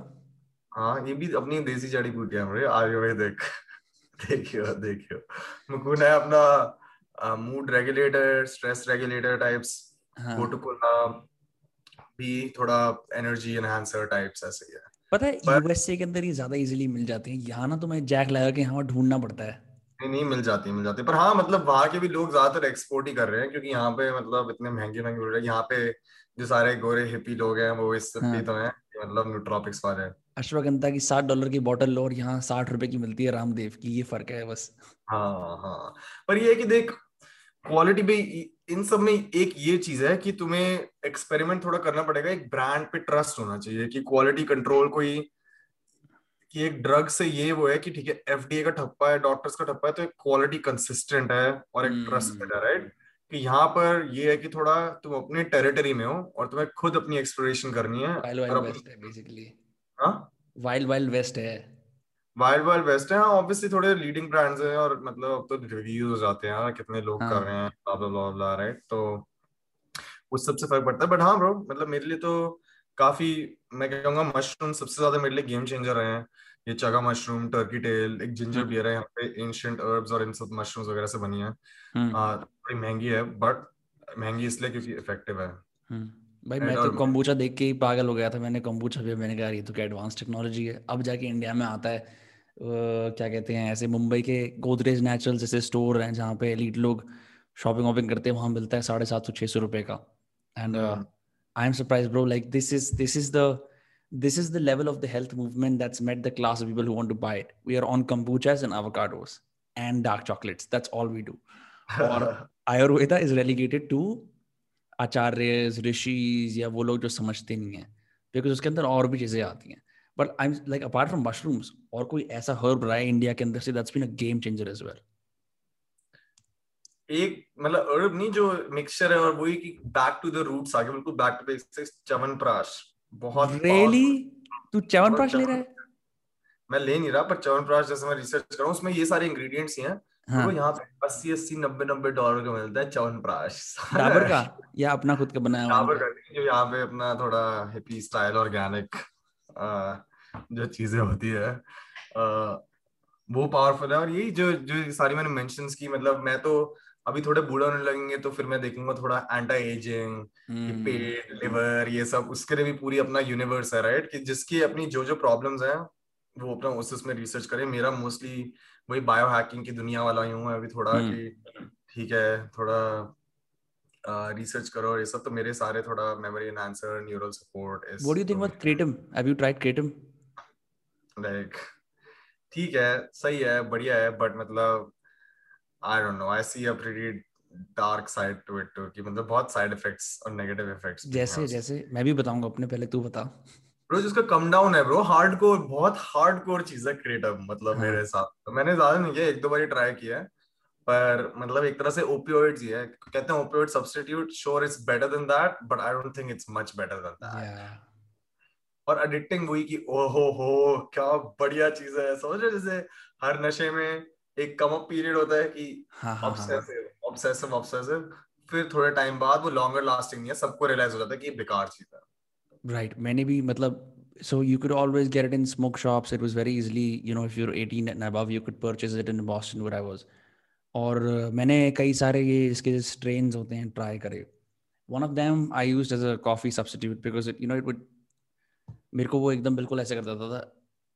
हाँ ये भी अपनी देसी जड़ी बूटियाँ हमारे आयुर्वेदिक। देखियो देखियो। मुकुना है अपना mood regulator stress regulator types gotu kola भी थोड़ा एनर्जी एनहांसर टाइप्स ऐसे ही है। पता है यूएसए के अंदर ये ज़्यादा इजीली मिल जाते हैं। यहाँ ना तुम्हें जैक लगा के यहाँ ढूंढना पड़ता है। नहीं नहीं मिल जाती मिल जाती पर हाँ मतलब वहाँ के भी लोग ज़्यादातर एक्सपोर्ट ही कर रहे हैं क्योंकि यहाँ पे मतलब इतने महँगे महँगे मिल रहे हैं यहाँ पे जो सारे गोरे हिपी लोग हैं वो इस हाँ. तो हैं मतलब न्यूट्रॉपिक्स वाले अश्वगंधा की साठ डॉलर की बोतल लो और यहाँ साठ रुपए की मिलती है रामदेव की ये फ़र्क है बस। हाँ हाँ। पर ये है कि देख क्वालिटी भी इन सब में एक ये चीज़ है कि तुम्हें एक्सपेरिमेंट थोड़ा करना पड़ेगा एक ब्रांड पे ट्रस्ट होना चाहिए कि क्वालिटी कंट्रोल कोई कि एक ड्रग से ये वो है कि ठीक है एफडीए का ठप्पा है डॉक्टर्स का ठप्पा है तो एक क्वालिटी कंसिस्टेंट है और एक ट्रस्ट है राइट कि यहाँ पर ये है कि थोड़ा तुम अपने टेरिटरी में हो और तुम्हें खुद अपनी एक्सप्लोरेशन करनी है वाइल्ड वाइल्ड वेस्ट है वाइल्ड वाइल्ड वेस्ट है। ऑब्वियसली हाँ, थोड़े लीडिंग ब्रांड्स हैं और मतलब अब तो रिव्यूज़ हो जाते हैं हाँ, कितने लोग हाँ. कर रहे हैं ब्ला ब्ला ब्ला राइट तो उस सबसे फ़र्क पड़ता है बट हाँ ब्रो मतलब मेरे लिए तो काफ़ी मैं कहूँगा मशरूम सबसे ज़्यादा मेरे लिए गेम चेंजर रहे हैं। ये चगा मशरूम टर्की टेल एक जिंजर बियर है यहाँ पे एंशियंट हर्ब्स और इन सब मशरूम्स वगैरह से बनी है। हम्म। थोड़ी महँगी है बट महँगी इसलिए क्योंकि इफ़ेक्टिव है। हम्म। भाई मैं तो कम्बूचा देख के ही पागल हो गया था मैंने कम्बूचा भी मैंने कहा ये तो क्या एडवांस टेक्नोलॉजी है। अब जाके इंडिया में आता है क्या कहते हैं ऐसे मुंबई के गोदरेज नेचुरल जैसे स्टोर हैं जहाँ पे एलीट लोग शॉपिंग वॉपिंग करते हैं वहाँ मिलता है साढ़े सात सौ छह सौ रुपए का। And I am surprise bro like this is this is the this is the level of the health movement that's met the class of people who want to buy it. We are on kombuchas and avocados and dark chocolates. That's all we do. or Ayurveda is relegated to acharyas, rishis या वो लोग जो समझते नहीं है because उसके अंदर और भी चीज़ें आती हैं but I am like apart from mushrooms और कोई ऐसा हर्ब रहा है इंडिया के अंदर से that's been a game changer as well एक मतलब हर्ब नहीं जो मिक्सचर है और वही कि बैक टू द रूट्स आगे बिल्कुल बैक टू बेसिक्स चवनप्राश बहुत really? तू च्यवनप्राश ले रहा है? मैं ले नहीं रहा पर च्यवनप्राश जैसे मैं रिसर्च कर रहा हूँ उसमें ये सारे इंग्रेडिएंट्स ही हैं। हाँ. तो यहाँ पे अस्सी अस्सी नब्बे नब्बे डॉलर का मिलता है च्यवनप्राश डाबर का? या अपना खुद का बनाया हुआ डाबर का जो यहाँ पे अपना थोड़ा हिपी स्टाइल ऑर्गेनिक जो चीज़ें होती है वो पावरफुल है। और यही जो जो सारी मैंने मेंशन की मतलब मैं तो अभी थोड़े बूढ़ा होने लगेंगे तो फिर मैं देखूँगा थोड़ा एंटी एजिंग पेट लिवर ये सब उसके लिए भी पूरी अपना यूनिवर्स है राइट कि जिसकी अपनी जो जो प्रॉब्लम्स हैं वो अपना उस उसमें रिसर्च करें। मेरा मोस्टली वही बायो हैकिंग की दुनिया वाला ही हूँ अभी थोड़ा हम्म। कि ठीक है थोड़ा रिसर्च uh, करो ये सब तो मेरे सारे थोड़ा मेमोरी एनहांसर न्यूरल सपोर्ट इस what do you think about kratom have you tried kratom like ठीक है सही है बढ़िया है बट मतलब I don't know. I see a pretty dark side to it too. कि मतलब बहुत side effects और negative effects. जैसे जैसे मैं भी बताऊँगा अपने पहले तू बता. ब्रो जिसका कम डाउन है ब्रो हार्डकोर बहुत हार्डकोर चीज़ है क्रिएटिव मतलब हाँ. मेरे साथ तो मैंने ज़्यादा नहीं किया एक दो बार ट्राई किया है पर मतलब एक तरह से ओपियोइड्स ही है कहते हैं opioid substitute sure it's better than that but I don't think it's much better than that और एडिक्टिंग हुई कि ओहो हो क्या बढ़िया चीज़ है समझ रहे जैसे हर नशे में एक कम अप पीरियड होता है कि ऑब्सेसिव ऑब्सेसिव ऑब्सेसिव फिर थोड़े टाइम बाद वो लॉन्गर लास्टिंग नहीं है सबको रियलाइज़ हो जाता है कि ये बेकार चीज़ है। Right right. मैंने भी मतलब so you could always get it in smoke shops. It was very easily you know if you're 18 and above you could purchase it in boston where i was. और मैंने कई सारे ये इसके स्ट्रेन्स होते हैं ट्राई करे। One of them I use as a coffee substitute because you know it would मेरे को वो एकदम बिल्कुल ऐसे करता था।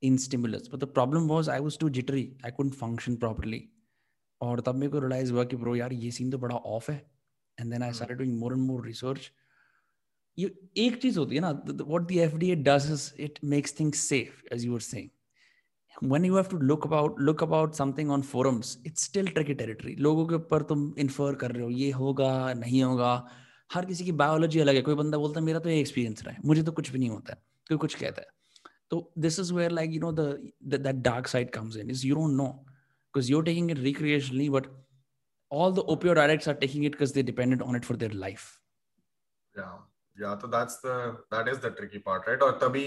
In stimulus but the problem was I was too jittery I couldn't function properly और तब मेरे को रियलाइज़ हुआ कि ब्रो यार ये सीन तो बड़ा ऑफ़ है। And then I started doing more and more research ये एक चीज़ होती है ना what the FDA does is it makes things safe as you were saying when you have to look about look about something on forums it's still tricky territory. लोगों के ऊपर तुम इन्फर कर रहे हो ये होगा नहीं होगा। हर किसी की बायोलॉजी अलग है। कोई बंदा बोलता है मेरा तो ये एक्सपीरियंस रहा है। मुझे तो कुछ भी नहीं होता है। कोई कुछ कहता है। तो this is where like you know the that dark side comes in is you don't know because you taking it recreationally but all the opioid addicts are taking it because they're dependent on it for their life. Yeah. Yeah so that's the, that is the tricky part, right? और तभी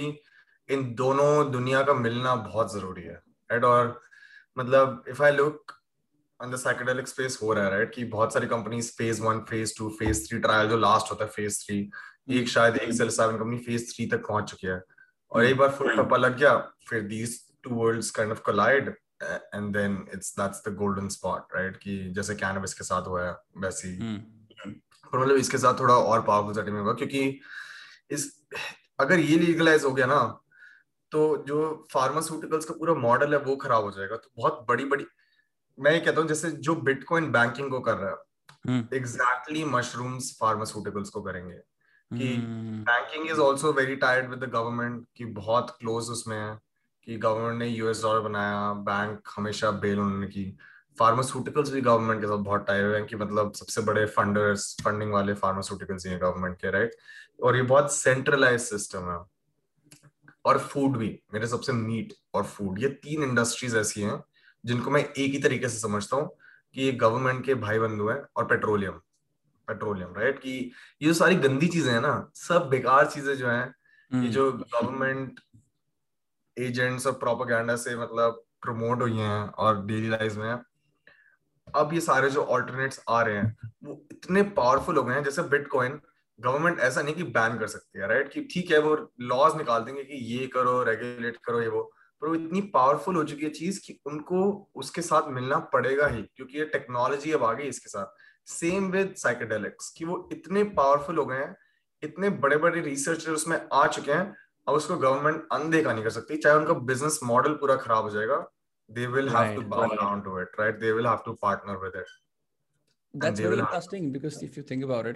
इन दोनों दुनिया का मिलना बहुत ज़रूरी है right और मतलब if I look on the psychedelic space हो रहा है राइट कि बहुत सारी companies phase one phase two phase three trial जो लास्ट होता है फ़ेज़ थ्री एक शायद एक सेल सेवन कंपनी फ़ेज़ थ्री तक पहुँच चुकी है। और एक बार फुल टप्पा लग गया फिर these two worlds kind of collide and then it's that's the golden spot right कि जैसे कैनबिस के साथ हुआ है वैसी hmm. पर मतलब इसके साथ थोड़ा और पावरफुल सेटिंग होगा क्योंकि इस अगर ये लीगलाइज हो गया ना तो जो फार्मास्यूटिकल्स का पूरा मॉडल है वो खराब हो जाएगा। तो बहुत बड़ी बड़ी मैं ये कहता हूँ जैसे जो बिटकॉइन बैंकिंग को कर रहा है एग्जैक्टली मशरूम्स फार्मास्यूटिकल्स को करेंगे। कि banking is also very tired with the government कि बहुत क्लोज उसमें है कि गवर्नमेंट ने यूएस डॉलर बनाया बैंक हमेशा बेल उन्होंने की। फार्मास्यूटिकल्स भी गवर्नमेंट के साथ बहुत टाइप है कि मतलब सबसे बड़े फंडर्स फंडिंग वाले फार्मास्यूटिकल्स ही हैं गवर्नमेंट के राइट और ये बहुत सेंट्रलाइज सिस्टम है। और फ़ूड भी मेरे सबसे मीट और फ़ूड ये तीन इंडस्ट्रीज़ ऐसी हैं जिनको मैं एक ही तरीके से समझता हूँ कि ये गवर्नमेंट के भाई बंधु हैं और पेट्रोलियम पेट्रोलियम राइट कि ये जो सारी गंदी चीज़ें हैं ना सब बेकार चीज़ें जो हैं ये हम्म। जो गवर्नमेंट एजेंट्स और प्रोपोगंडा से मतलब प्रमोट हुई हैं और डेली लाइफ में अब ये सारे जो ऑल्टरनेट्स आ रहे हैं वो इतने पावरफुल हो गए हैं जैसे बिटकॉइन गवर्नमेंट ऐसा नहीं कि बैन कर सकती है राइट कि ठीक है वो लॉज निकाल देंगे कि ये करो रेगुलेट करो ये वो पर वो इतनी पावरफुल हो चुकी है चीज़ कि उनको उसके साथ मिलना पड़ेगा ही क्योंकि ये टेक्नोलॉजी अब आ गई इसके साथ। सेम विद साइकेडेलिक्स कि वो इतने पावरफुल हो गए हैं इतने बड़े बड़े रिसर्चर उसमें आ चुके हैं अब उसको गवर्नमेंट अनदेखा नहीं कर सकती। चाहे उनका बिज़नेस मॉडल पूरा खराब हो जाएगा they will have to bow down to it right they will have to partner with it That's very interesting because if you think about it,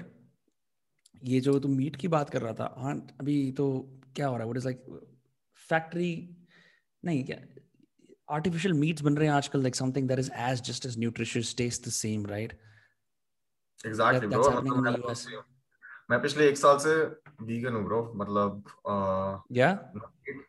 ये जो तुम मीट की बात कर रहा था हाँ अभी तो क्या हो रहा है? व्हाट इज़ लाइक फैक्ट्री नहीं क्या आर्टिफिशियल मीट्स बन रहे हैं आजकल like something that is as just as nutritious taste the same right exactly bro मैं पिछले एक साल से वीगन हूँ ब्रो मतलब या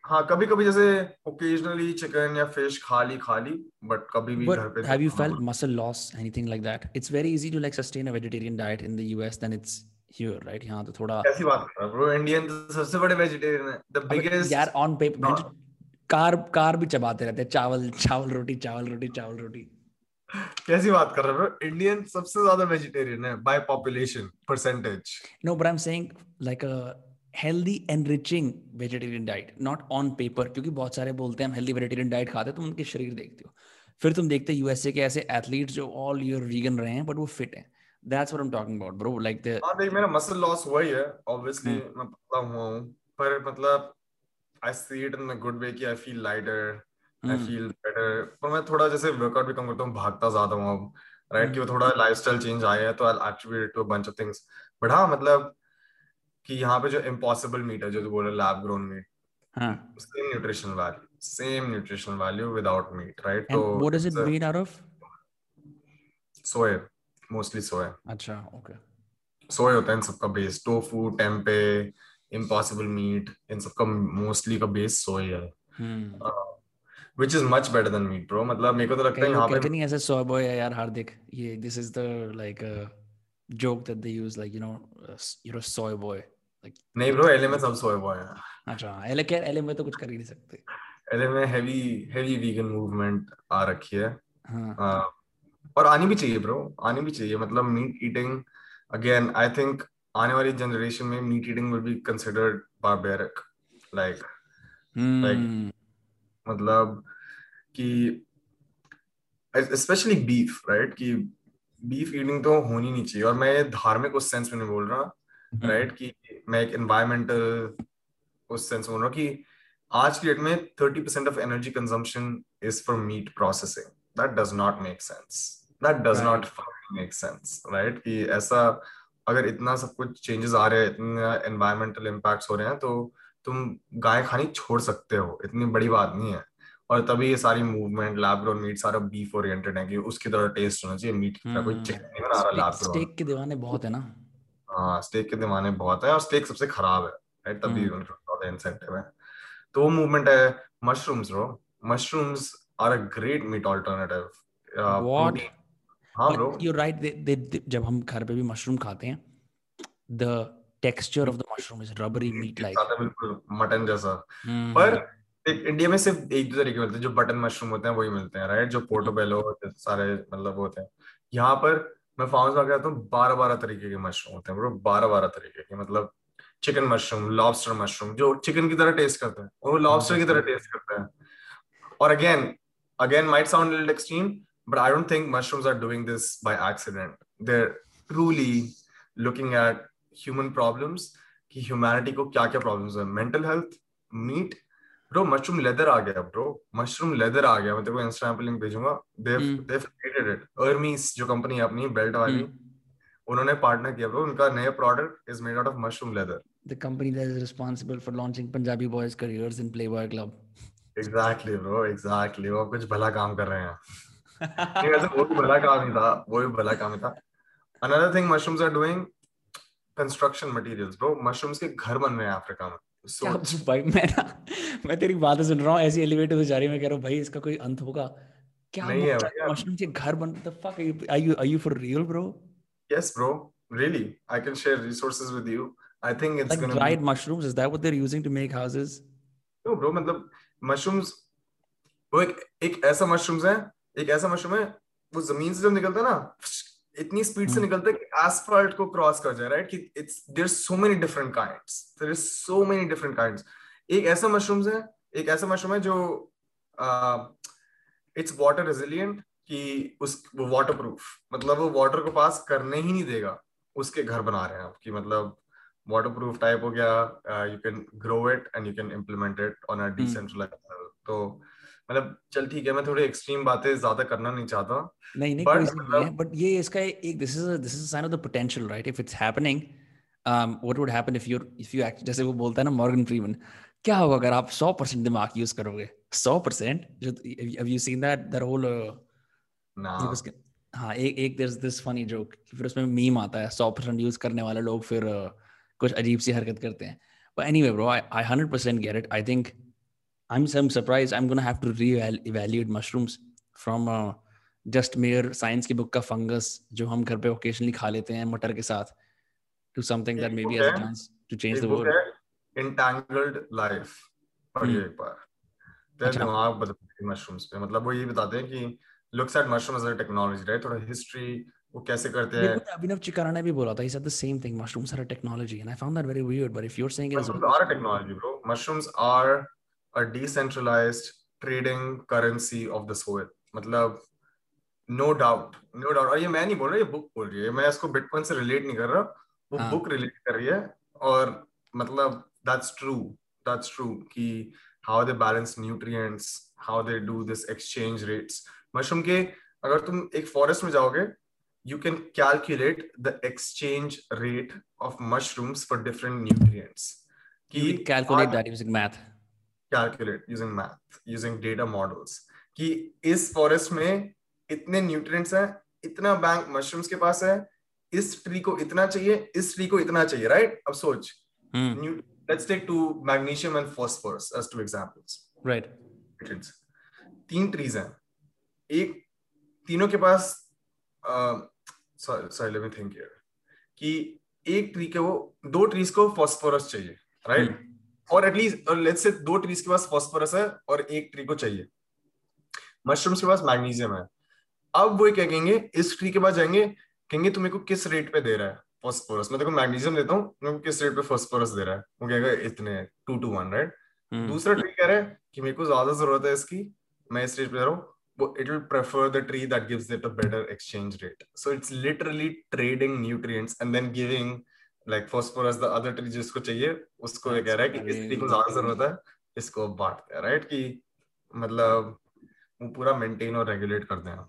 हाँ कभी कभी जैसे ओकेजनली चिकन या फ़िश खा ली खा ली बट कभी भी घर पे have you felt muscle loss anything like that it's very easy to like sustain a vegetarian diet in the US then it's here right यहाँ तो थोड़ा कैसी बात कर रहा ब्रो इंडियन तो सबसे बड़े वेजिटेरियन है। द बिगेस्ट यार ऑन पेपर कार कार भी चबाते रहते हैं चावल चावल रोटी चावल रोटी चावल रोटी। कैसी बात कर रहे हो इंडियन सबसे ज़्यादा वेजिटेरियन है by population percentage no but I am saying like a healthy enriching vegetarian diet not on paper क्योंकि बहुत सारे बोलते हैं हम हेल्दी वेजिटेरियन डाइट खाते हैं तुम उनके शरीर देखते हो फिर तुम देखते हो यूएसए के ऐसे एथलीट्स जो ऑल ईयर वीगन रहे हैं बट वो फिट हैं That's what I'm talking about, bro. Like the हाँ देख मेरा मसल लॉस हुआ ही है obviously hmm. मैं पतला हुआ हूँ पर मतलब I see it in a good way कि I feel lighter hmm. I feel better. पर मैं थोड़ा जैसे वर्कआउट भी कम करता हूँ भागता ज़्यादा हूँ अब राइट कि वो थोड़ा लाइफस्टाइल चेंज आया है तो I attribute it to a bunch of but हाँ मतलब कि यहाँ पे जो इम्पॉसिबल मीट है जो तू बोल रहा lab grown meat same nutrition value same nutrition value without meat right तो what is it made out of? Soy mostly soya अच्छा ओके सोया होता है इन सबका base tofu tempeh impossible meat इन सबका मोस्टली का बेस सोया है। Which is much better than meat bro मतलब मेरे को तो लगता है यहाँ पे नहीं ऐसे soy boy है यार हार्दिक ये this is the like a joke that they use like you know uh, you're a soy boy like नहीं bro LA में सब soy boy हैं अच्छा LA के LA में तो कुछ कर ही नहीं सकते LA में heavy heavy vegan movement आ रखी है हाँ uh, और आनी भी चाहिए ब्रो आनी भी चाहिए मतलब meat eating again I think आने वाली जनरेशन में meat eating will be considered barbaric like like मतलब कि स्पेशली बीफ राइट कि बीफ ईटिंग तो होनी नहीं चाहिए। और मैं धार्मिक उस सेंस में नहीं बोल रहा राइट hmm. कि मैं एक एनवायरमेंटल उस सेंस बोल रहा हूँ कि आज की डेट में thirty percent of energy consumption is for meat processing that does not make sense that does not make sense right कि ऐसा अगर इतना सब कुछ चेंजेस आ रहे हैं इतना एनवायरमेंटल इम्पैक्ट्स हो रहे हैं तो तुम गाय खानी छोड़ सकते हो इतनी बड़ी बात नहीं है। और तभी ये सारी मूवमेंट लैब ग्रोन मीट सारा बीफ ओरिएंटेड है कि उसकी तरह टेस्ट होना चाहिए। मीट की तरह कोई चिकन नहीं बना रहा लैब ग्रोन स्टेक के दीवाने बहुत है ना। हाँ स्टेक के दीवाने बहुत है और स्टेक सबसे खराब है राइट तभी हम्म। उनका इंसेंटिव है। तो वो मूवमेंट है mushrooms bro mushrooms are a great meat alternative what हाँ ब्रो यू राइट जब हम घर पे भी मशरूम खाते हैं the texture of the mushroom is rubbery meat like बिल्कुल मटन जैसा। हम्म, पर हम्म। इंडिया में सिर्फ़ एक दो तरीके मिलते हैं जो बटन मशरूम होते हैं वही मिलते हैं राइट जो पोर्टोबेलो सारे मतलब होते हैं। यहाँ पर मैं फार्म्स में गया हूँ बारह बारह तरीके के मशरूम होते हैं ब्रो बारह बारह तरीके के मतलब चिकन मशरूम लॉबस्टर मशरूम जो चिकन की तरह टेस्ट करते हैं और वो लॉबस्टर की तरह टेस्ट करते हैं। और again again might sound little extreme but i don't think mushrooms are doing this by accident. They're truly looking at human problems कि ह्यूमैनिटी को क्या क्या प्रॉब्लम्स है? Mental health meat bro mushroom leather आ गया bro mushroom leather आ गया। मैं तेरे को इंस्टाग्राम पे लिंक भेजूँगा। They they created it Hermes जो कंपनी है अपनी बेल्ट वाली उन्होंने पार्टनर किया ब्रो उनका नया product is made out of mushroom leather the company that is responsible for launching Punjabi boys careers in Playboy Club. Exactly, bro. Exactly. वो कुछ भला काम कर रहे हैं. नहीं वैसे वो भी भला काम ही था। वो भी भला काम ही था। Another thing mushrooms are doing construction materials bro mushrooms के घर बन रहे हैं अफ्रीका में so, भाई मैं ना मैं तेरी बातें सुन रहा हूँ ऐसी एलिवेटर से जा रही मैं कह रहा हूँ भाई इसका कोई अंत होगा क्या नहीं है मशरूम के घर बन the fuck are you are you for real bro yes bro really i can share resources with you i think it's like gonna dried be... mushrooms is that what they're using to make houses no bro मतलब mushrooms वो एक एक ऐसा mushrooms है एक ऐसा mushroom है वो ज़मीन से जब निकलता है ना इतनी स्पीड से हम्म। निकलता है कि एसफल्ट को क्रॉस कर जाए राइट कि it's there so many different kinds there is so many different kinds एक ऐसा मशरूम है एक ऐसा मशरूम है जो इट्स वाटर रेजिलियंट कि उस वो वाटर प्रूफ मतलब वो वाटर को पास करने ही नहीं देगा उसके घर बना रहे हैं कि मतलब वाटर प्रूफ टाइप हो गया you can grow it and you can implement it on a decentralised तो मतलब चल ठीक है मैं थोड़ी एक्सट्रीम बातें ज़्यादा करना नहीं चाहता। नहीं नहीं नहीं है बट ये इसका एक this is this is sign of the potential right if it's happening um what would happen if you're if you act जैसे वो बोलता है ना मॉर्गन फ्रीमन क्या होगा अगर आप 100% दिमाग यूज़ करोगे? 100% जो have you seen that that whole uh, ना हाँ एक एक there's this funny joke फिर उसमें मीम आता है 100% यूज़ करने वाले लोग फिर uh, कुछ अजीब सी हरकत करते हैं। Anyway bro I, I 100% get it. I think I'm I'm surprised. I'm gonna have to re-evaluate mushrooms from uh, just mere science की book का fungus जो हम घर पे occasionally खा लेते हैं मटर के साथ to something that maybe has a chance to change the world. Entangled life पढ़िए एक बार तेरा दिमाग बदल mushrooms पे मतलब वो ये बताते हैं कि looks at mushrooms as a technology right थोड़ा history वो कैसे करते हैं अभिनव चिकारा ने भी बोला था he said the same thing mushrooms are a technology and I found that very weird but if you're saying it mushrooms are a technology bro mushrooms are a decentralized trading currency of the soil मतलब no doubt no doubt और ये मैं नहीं बोल रहा ये book बोल रही है मैं इसको बिटकॉइन से रिलेट नहीं कर रहा वो हाँ. बुक रिलेट कर रही है और मतलब दैट्स ट्रू दैट्स ट्रू कि how they balance nutrients how they do this exchange rates mushroom के अगर तुम एक फॉरेस्ट में जाओगे you can calculate the exchange rate of mushrooms for different nutrients. You can calculate that using math. Calculate using math using data models कि इस forest में इतने न्यूट्रिएंट्स हैं इतना बैंक मशरूम्स के पास है इस ट्री को इतना चाहिए इस ट्री को इतना चाहिए राइट अब सोच। Let's take two magnesium and phosphorus as two examples right तीन ट्रीज हैं। एक तीनों के पास sorry let me think here कि एक ट्री के वो दो ट्रीज को फॉस्फोरस चाहिए राइट right? और एटलीस्ट लेट्स से दो ट्रीज के पास फॉस्फोरस है और एक ट्री को चाहिए। मशरूम्स के पास मैग्नीशियम है। अब वो क्या कहेंगे? इस ट्री के पास जाएँगे कहेंगे तुम्हें को किस रेट पे दे रहा है फॉस्फोरस मैं देखो मैग्नीशियम देता हूँ मैं किस रेट पे फॉस्फोरस दे रहा है? वो कहेगा इतने टू टू वन राइट दूसरा ट्री कह रहा है कि मेरे को ज़्यादा ज़रूरत है इसकी मैं इस रेट पे दे रहा हूँ। it will prefer the tree that gives it a better exchange rate. So it's literally trading nutrients and then giving like phosphorus the other tree जिसको चाहिए उसको ये कह रहा है कि इस ट्री को ज़्यादा ज़रूरत है इसको बांटते हैं राइट कि मतलब वो पूरा मेंटेन और रेगुलेट करते हैं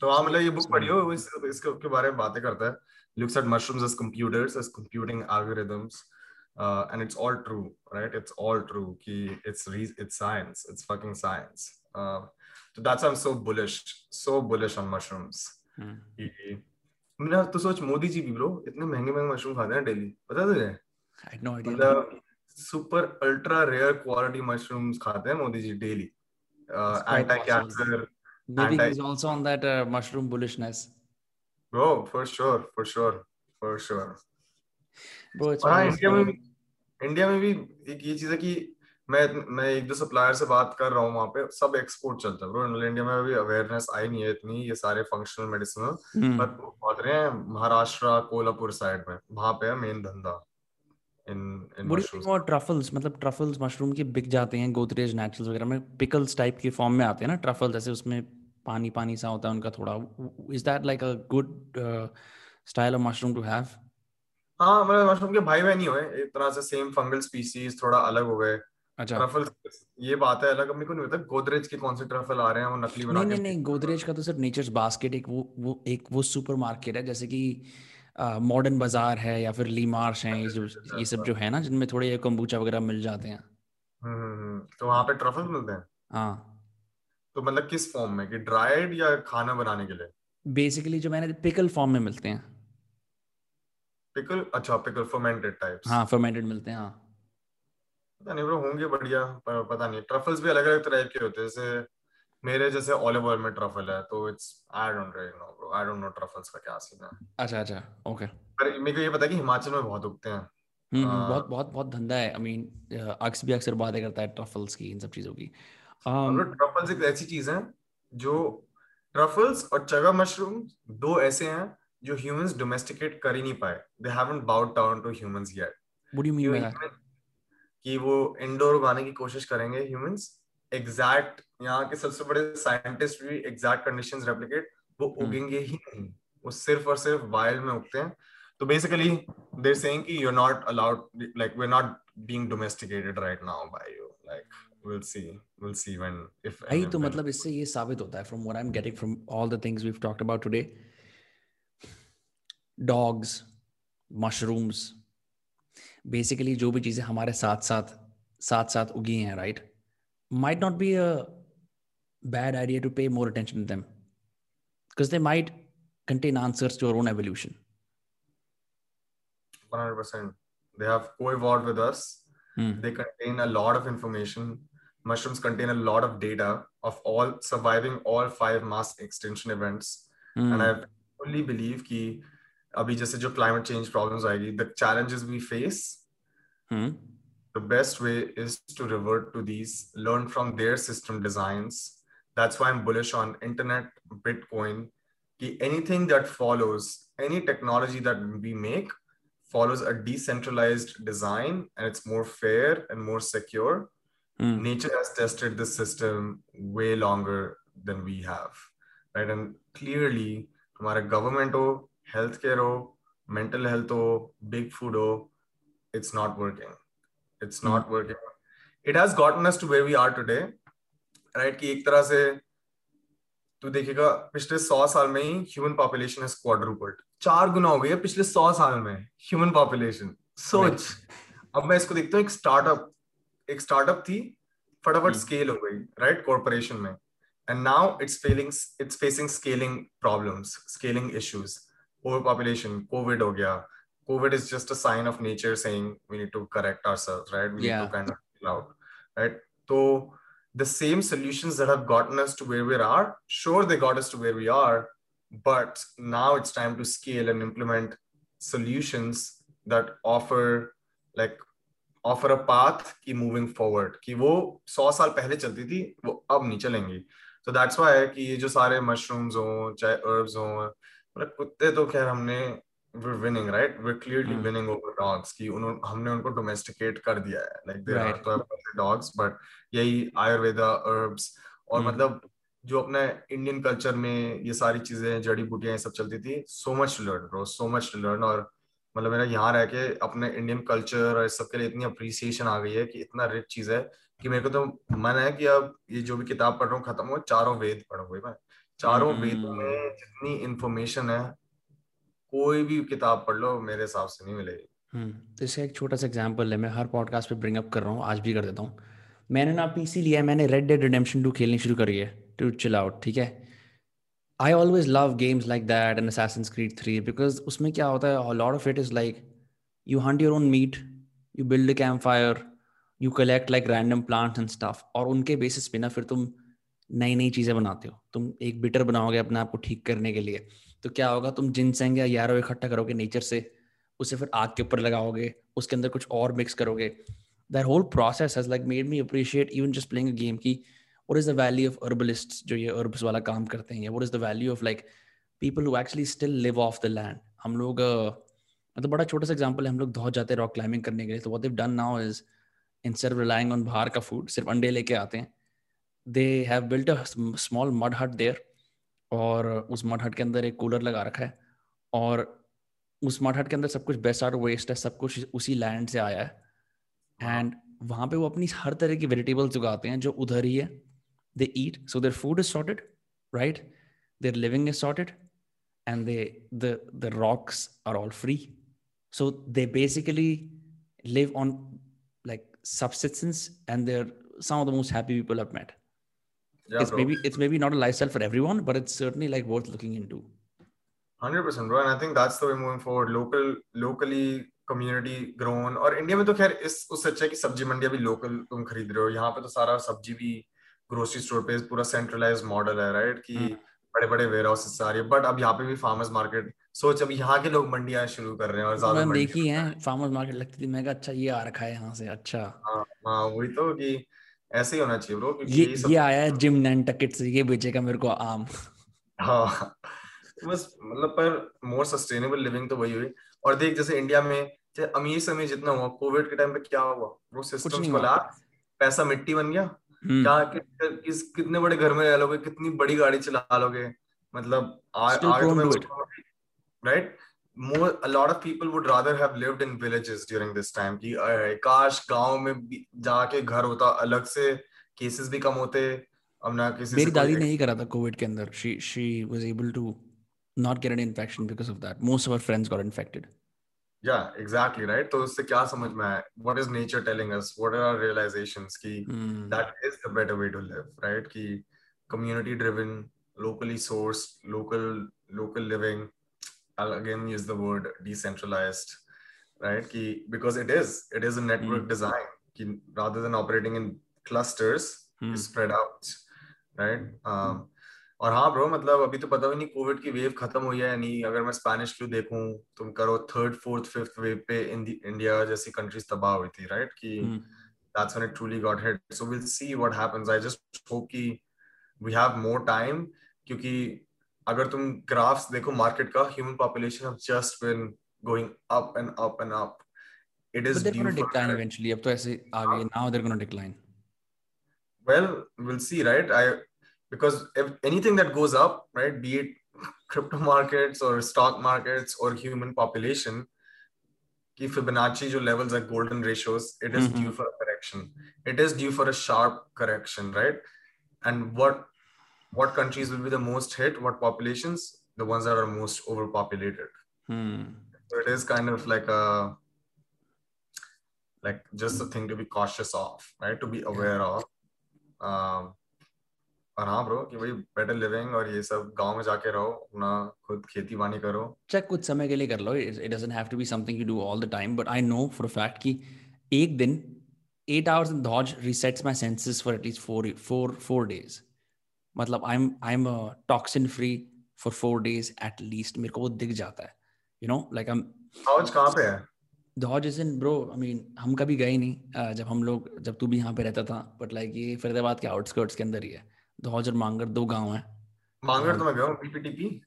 तो हाँ मतलब ये बुक पढ़ियो इस, इसके बारे में बातें करता है looks at mushrooms as computers as computing algorithms uh, and it's all true right it's all true Ki it's re- it's science it's fucking science uh, so that's why i'm so bullish so bullish on mushrooms hmm. मैंने तो सोच मोदी जी भी bro इतने महँगे महँगे mushroom खाते हैं daily पता तुझे? I know idea super ultra rare quality mushrooms खाते हैं Modi ji daily anti cancer maybe he's also on that uh, mushroom bullishness. Bro, for sure, for sure, for sure. Bro, it's हाँ India में India में भी एक ये चीज़ है कि मैं मैं एक दो सप्लायर से बात कर रहा हूँ वहाँ पे सब एक्सपोर्ट चलता है। ब्रो इंडिया में अभी अवेयरनेस आई नहीं है इतनी ये सारे फंक्शनल मेडिसिन पर बहुत रहे हैं महाराष्ट्र कोल्हापुर साइड में। वहाँ पे है मेन धंधा ट्रफल्स मतलब ट्रफल्स मशरूम के बिक जाते हैं गोदरेज नेचुरल्स वगैरह में। पिकल्स टाइप के फॉर्म में आते हैं ना ट्रफल्स जैसे उसमें पानी पानी सा होता है उनका थोड़ा। Is that like a good style of mushroom to have हाँ मतलब मशरूम के भाई बहन ही हुए। एक तरह से सेम फंगल स्पीसीज थोड़ा अलग हो गए। अच्छा। ट्रफल ये बात है अलग अपने को नहीं पता गोदरेज के कौन से ट्रफल आ रहे हैं वो नकली बना नहीं नहीं नहीं गोदरेज का तो सिर्फ़ नेचर्स बास्केट एक वो वो एक वो सुपर मार्केट है जैसे कि मॉडर्न बाज़ार है या फिर ली मार्श है ये जो ये सब जो है ना जिनमें थोड़े कम्बूचा वगैरह मिल जाते हैं। हम्म, हम्म, हम्म। तो वहाँ पे ट्रफल मिलते हैं? हाँ। तो मतलब किस फॉर्म में कि ड्राइड या खाना बनाने के लिए? बेसिकली जो मैंने पिकल फॉर्म में मिलते हैं। पिकल अच्छा पिकल फर्मेंटेड टाइप्स हाँ फर्मेंटेड मिलते हैं हाँ। पता नहीं ब्रो होंगे बढ़िया पर पता नहीं ट्रफल्स भी अलग अलग तरह के होते हैं जैसे मेरे जैसे ऑलिव ऑयल में ट्रफल है तो it's I don't really know bro I don't know truffles का क्या सीन है। अच्छा अच्छा ओके पर मेरे को ये पता है कि हिमाचल में बहुत उगते हैं। हम्म, हम्म बहुत बहुत बहुत धंधा है आई मीन अक्स भी अक्सर बातें करता है ट्रफल्स की इन सब चीज़ों की। um, ट्रफल्स एक ऐसी चीज़ है जो ट्रफल्स और चगा मशरूम दो ऐसे हैं जो ह्यूमंस डोमेस्टिकेट कर ही नहीं पाए। They haven't bowed down to humans yet what do you mean by that कि वो इंडोर उगाने की कोशिश करेंगे ह्यूमंस एग्जैक्ट यहाँ के सबसे बड़े साइंटिस्ट भी एग्जैक्ट कंडीशंस रेप्लिकेट वो hmm. उगेंगे ही नहीं। वो सिर्फ़ और सिर्फ़ वाइल्ड में उगते हैं। तो बेसिकली देर सेइंग कि you are not allowed like we are not being domesticated right now by you like we'll see. We'll see when if तो मतलब इससे ये साबित होता है from what I'm getting from all the things we've talked about today. Dogs mushrooms basically जो भी चीज़ें हमारे साथ साथ साथ साथ उगी हैं right might not be a bad idea to pay more attention to them because they might contain answers to our own evolution 100% they have co-evolved with us mm. they contain a lot of information mushrooms contain a lot of data of all surviving all five mass extinction events mm. and i fully believe ki abhi jaise jo climate change problems aayegi the challenges we face mm. the best way is to revert to these learn from their system designs that's why i'm bullish on internet bitcoin ki anything that follows any technology that we make follows a decentralized design and it's more fair and more secure Mm. Nature has tested this system way longer than we have, right? And clearly, हमारा government हो, healthcare हो, mental health हो, big food हो, it's not working. It's not mm. working. It has gotten us to where we are today, right? कि एक तरह से तू देखेगा पिछले सौ साल में ही ह्यूमन पॉपुलेशन है क्वाड्रुपल्ड चार गुना हो गई है पिछले सौ साल में ह्यूमन पॉपुलेशन सोच अब मैं इसको देखता हूँ एक स्टार्टअप एक स्टार्टअप थी फटाफट स्केल hmm. हो गई राइट कॉर्पोरेशन में and now it's failing it's facing scaling problems scaling issues over population Covid हो गया. Covid is just a sign of nature saying we need to correct ourself right we need to kind of fill out right तो the same solutions that have gotten us to where we are sure they got us to where we are but now it's time to scale and implement solutions that offer like offer a path की moving forward कि वो सौ साल पहले चलती थी वो अब नहीं चलेंगी. तो दैट्स व्हाई कि ये जो सारे मशरूम्स हो चाहे हर्ब्स हो मतलब कुत्ते तो खैर हमने we're winning right we're clearly mm. winning over dogs कि उन्होंने हमने उनको domesticate कर दिया है like there right. are तो dogs but यही आयुर्वेदा herbs और mm. मतलब जो अपने इंडियन कल्चर में ये सारी चीज़ें जड़ी बूटियाँ सब चलती थी so much to learn bro so much to learn और मतलब मेरा यहाँ रह के अपने इंडियन कल्चर और इस सब के लिए इतनी अप्रिसिएशन आ गई है कि इतना रिच चीज़ है कि मेरे को तो मन है कि अब ये जो भी किताब पढ़ रहा हूँ खत्म हो चारों वेद पढ़ूँगा मैं चारों वेद में जितनी इंफॉर्मेशन है कोई भी किताब पढ़ लो मेरे हिसाब से नहीं मिलेगी। हम्म तो इसका एक छोटा सा एग्जांपल है मैं हर पॉडकास्ट पे ब्रिंग अप कर रहा हूँ आज भी कर देता हूँ। मैंने ना पीसी लिया है मैंने रेड डेड रिडेम्पशन टू खेलनी शुरू करी है टू चिल आउट ठीक है? I always love games like that and Assassin's Creed 3 because उसमें क्या होता है lot of it is like you hunt your own meat you build a campfire you collect like random plants and stuff और उनके basis पे ना फिर तुम नई नई चीज़ें बनाते हो। तुम एक बिटर बनाओगे अपने आप को ठीक करने के लिए। तो क्या होगा, तुम जिनसेंग या यारो इकट्ठा करोगे नेचर से, उसे फिर आग के ऊपर लगाओगे, उसके अंदर कुछ और मिक्स करोगे। That whole process has like made me appreciate even just playing a game की what is the value of herbalists जो ये अर्ब्स वाला काम करते हैं? What is the value of like people who actually still live off the land हम लोग मतलब बड़ा छोटा सा एग्जांपल है, हम लोग बहुत जाते हैं रॉक क्लाइंबिंग करने के लिए तो what they've done now is instead of relying on बाहर का फ़ूड सिर्फ़ अंडे लेके आते हैं they have built a small mud hut there और उस मड हट के अंदर एक कूलर लगा रखा है और उस मड हट के अंदर सब कुछ बेस्ट आउट वेस्ट है सब कुछ उसी लैंड से आया है। एंड वहाँ पे वो अपनी हर तरह की वेजिटेबल्स उगाते हैं जो उधर ही है। They eat so their food is sorted right their living is sorted and they the the rocks are all free so they basically live on like subsistence and they're some of the most happy people I've met. Yeah, it's bro. maybe it's maybe not a lifestyle for everyone, but it's certainly like worth looking into. Hundred percent, bro. And I think that's the way moving forward. Local, locally community grown और India में तो खैर इस उससे अच्छा कि सब्ज़ी मंडिया भी लोकल तुम खरीद रहे हो यहाँ पे तो सारा सब्ज़ी भी ग्रोसरी स्टोर पे पूरा सेंट्रलाइज मॉडल है राइट कि बड़े बड़े वेयर हाउसेस आ रही है बट अब यहाँ पे भी फार्मर्स मार्केट सोच अभी यहाँ के लोग मंडियाँ शुरू कर रहे हैं और ज़्यादा देखी है फार्मर्स मार्केट लगती थी मैं अच्छा ये आ रखा है यहाँ से अच्छा हाँ हाँ वही तो कि ऐसे ही होना चाहिए ब्रो ये ये, ये आया जिम नैंटकिट से ये बेचेगा मेरे को आम। हाँ। बस मतलब पर मोर सस्टेनेबल लिविंग तो वही हुई। और देख जैसे इंडिया में चाहे अमीर से अमीर जितना हुआ कोविड के टाइम पे क्या हुआ? वो सिस्टम खोला पैसा मिट्टी बन गया। हम्म। क्या कि, किस कितने बड़े घर में रह लोगे कितनी बड़ी गाड़ी चला लोगे? मतलब आर्ट में right? More a lot of people would rather have lived in villages during this time कि काश गाँव में जाके घर होता अलग से केसेस भी कम होते अब ना किसी मेरी दादी ने ही करा था कोविड के अंदर she she was able to not get an infection because of that most of her friends got infected yeah exactly right तो उससे क्या समझ में आया what is nature telling us what are our realizations कि hmm. that is the better way to live right कि community driven locally sourced local local living I'll again use the word decentralized, right? Ki, because it is, it is a network mm. design. Ki, rather than operating in clusters, mm. spread out, right? Um, और हाँ bro मतलब अभी तो पता भी नहीं Covid की wave खत्म हुई है नहीं अगर मैं स्पेनिश फ्लू देखूँ तुम करो थर्ड फोर्थ फिफ्थ वेव पे इंडिया जैसी कंट्रीज़ तबाह हुई थी राइट कि that's when it truly got hit so we'll see what happens i just hope कि we have more time क्योंकि अगर तुम ग्राफ्स देखो मार्केट का human population have just been going up and up and up it is they're going to decline for, eventually अब तो ऐसे आ गए now they're going to decline well we'll see right i because if anything that goes up right be it crypto markets or stock markets or human population ki fibonacci jo levels are golden ratios it is mm-hmm. due for a correction it is due for a sharp correction right and what what countries will be the most hit what populations the ones that are most overpopulated hmm. so it is kind of like a like just a thing to be cautious of right to be aware yeah. of um, और हाँ bro कि भाई better living और ये सब गांव में जाके रहो अपना खुद खेती बानी करो चेक कुछ समय के लिए कर लो it doesn't have to be something you do all the time but I know for a fact कि एक दिन eight hours in Dodge resets my senses for at least four four four days. मतलब I'm I'm a toxin free for four days at least. मेरे को वो दिख जाता है. You know, like I'm. Dodge कहाँ पे है? Dodge is in bro. I mean हम कभी गए नहीं uh, जब हम लोग जब तू भी यहाँ पे रहता था. बट लाइक ये फरीदाबाद के आउटस्कर्ट्स के अंदर ही है. Dodge और मांगर दो गाँव हैं. मांगर तो मैं गया हूँ बीपीटीपी.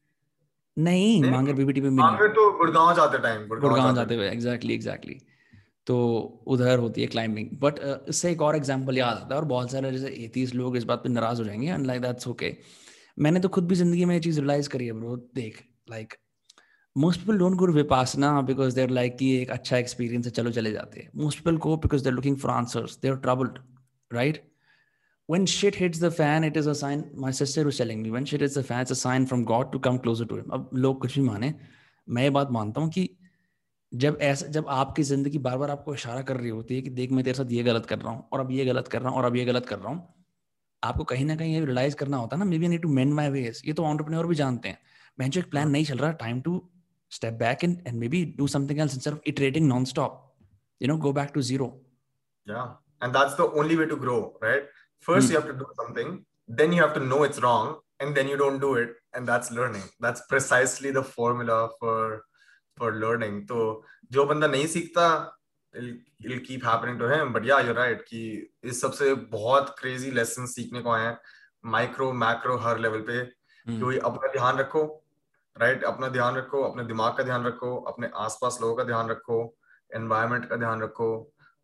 नहीं, नहीं मांगर बीपीटीपी में मांगर तो गुड़गांव जाते टाइम गुड़गांव जाते हुए एग्जैक्टली एग्जैक्टली तो उधर होती है क्लाइंबिंग बट uh, इससे एक और एग्ज़ाम्पल याद आता है और बहुत सारे जैसे एतीस लोग इस बात पर नाराज़ हो जाएँगे एंड लाइक दैट्स ओके मैंने तो खुद भी ज़िंदगी में ये चीज़ रियलाइज़ करी है ब्रो देख like most people don't go Vipassana because they're like कि एक अच्छा एक्सपीरियंस है चलो चले जाते हैं. मोस्ट पीपल को because they're looking for answers they're troubled right when shit hits the fan it is a sign my sister was telling me when shit hits the fan it's a sign from god to come closer अब लोग कुछ भी माने मैं ये बात मानता हूँ कि जब ऐसा जब आपकी ज़िंदगी बार बार आपको इशारा कर रही होती है कि देख मैं तेरे साथ ये गलत कर रहा हूँ और अब ये गलत कर रहा हूँ और अब ये गलत कर रहा हूँ आपको कहीं ना कहीं ये रियलाइज़ करना होता है ना maybe need to mend my ways ये तो ऑन्टरप्रेन्योर भी जानते हैं। मैं जो एक प्लान नहीं चल रहा time to step back in and maybe do something else instead of iterating non stop you know go back to zero and that's the only way to grow right? First mm. you have to do something then you have to know it's wrong and then you don't do it and that's learning. That's precisely the formula for for learning तो जो बंदा नहीं सीखता it'll keep happening to him but yeah you're right कि इस सबसे बहुत crazy lessons सीखने को आए हैं माइक्रो मैक्रो हर लेवल पे hmm. कि अपना ध्यान रखो राइट right? अपना ध्यान रखो अपने दिमाग का ध्यान रखो अपने आसपास लोगों का ध्यान रखो एनवायरमेंट का ध्यान रखो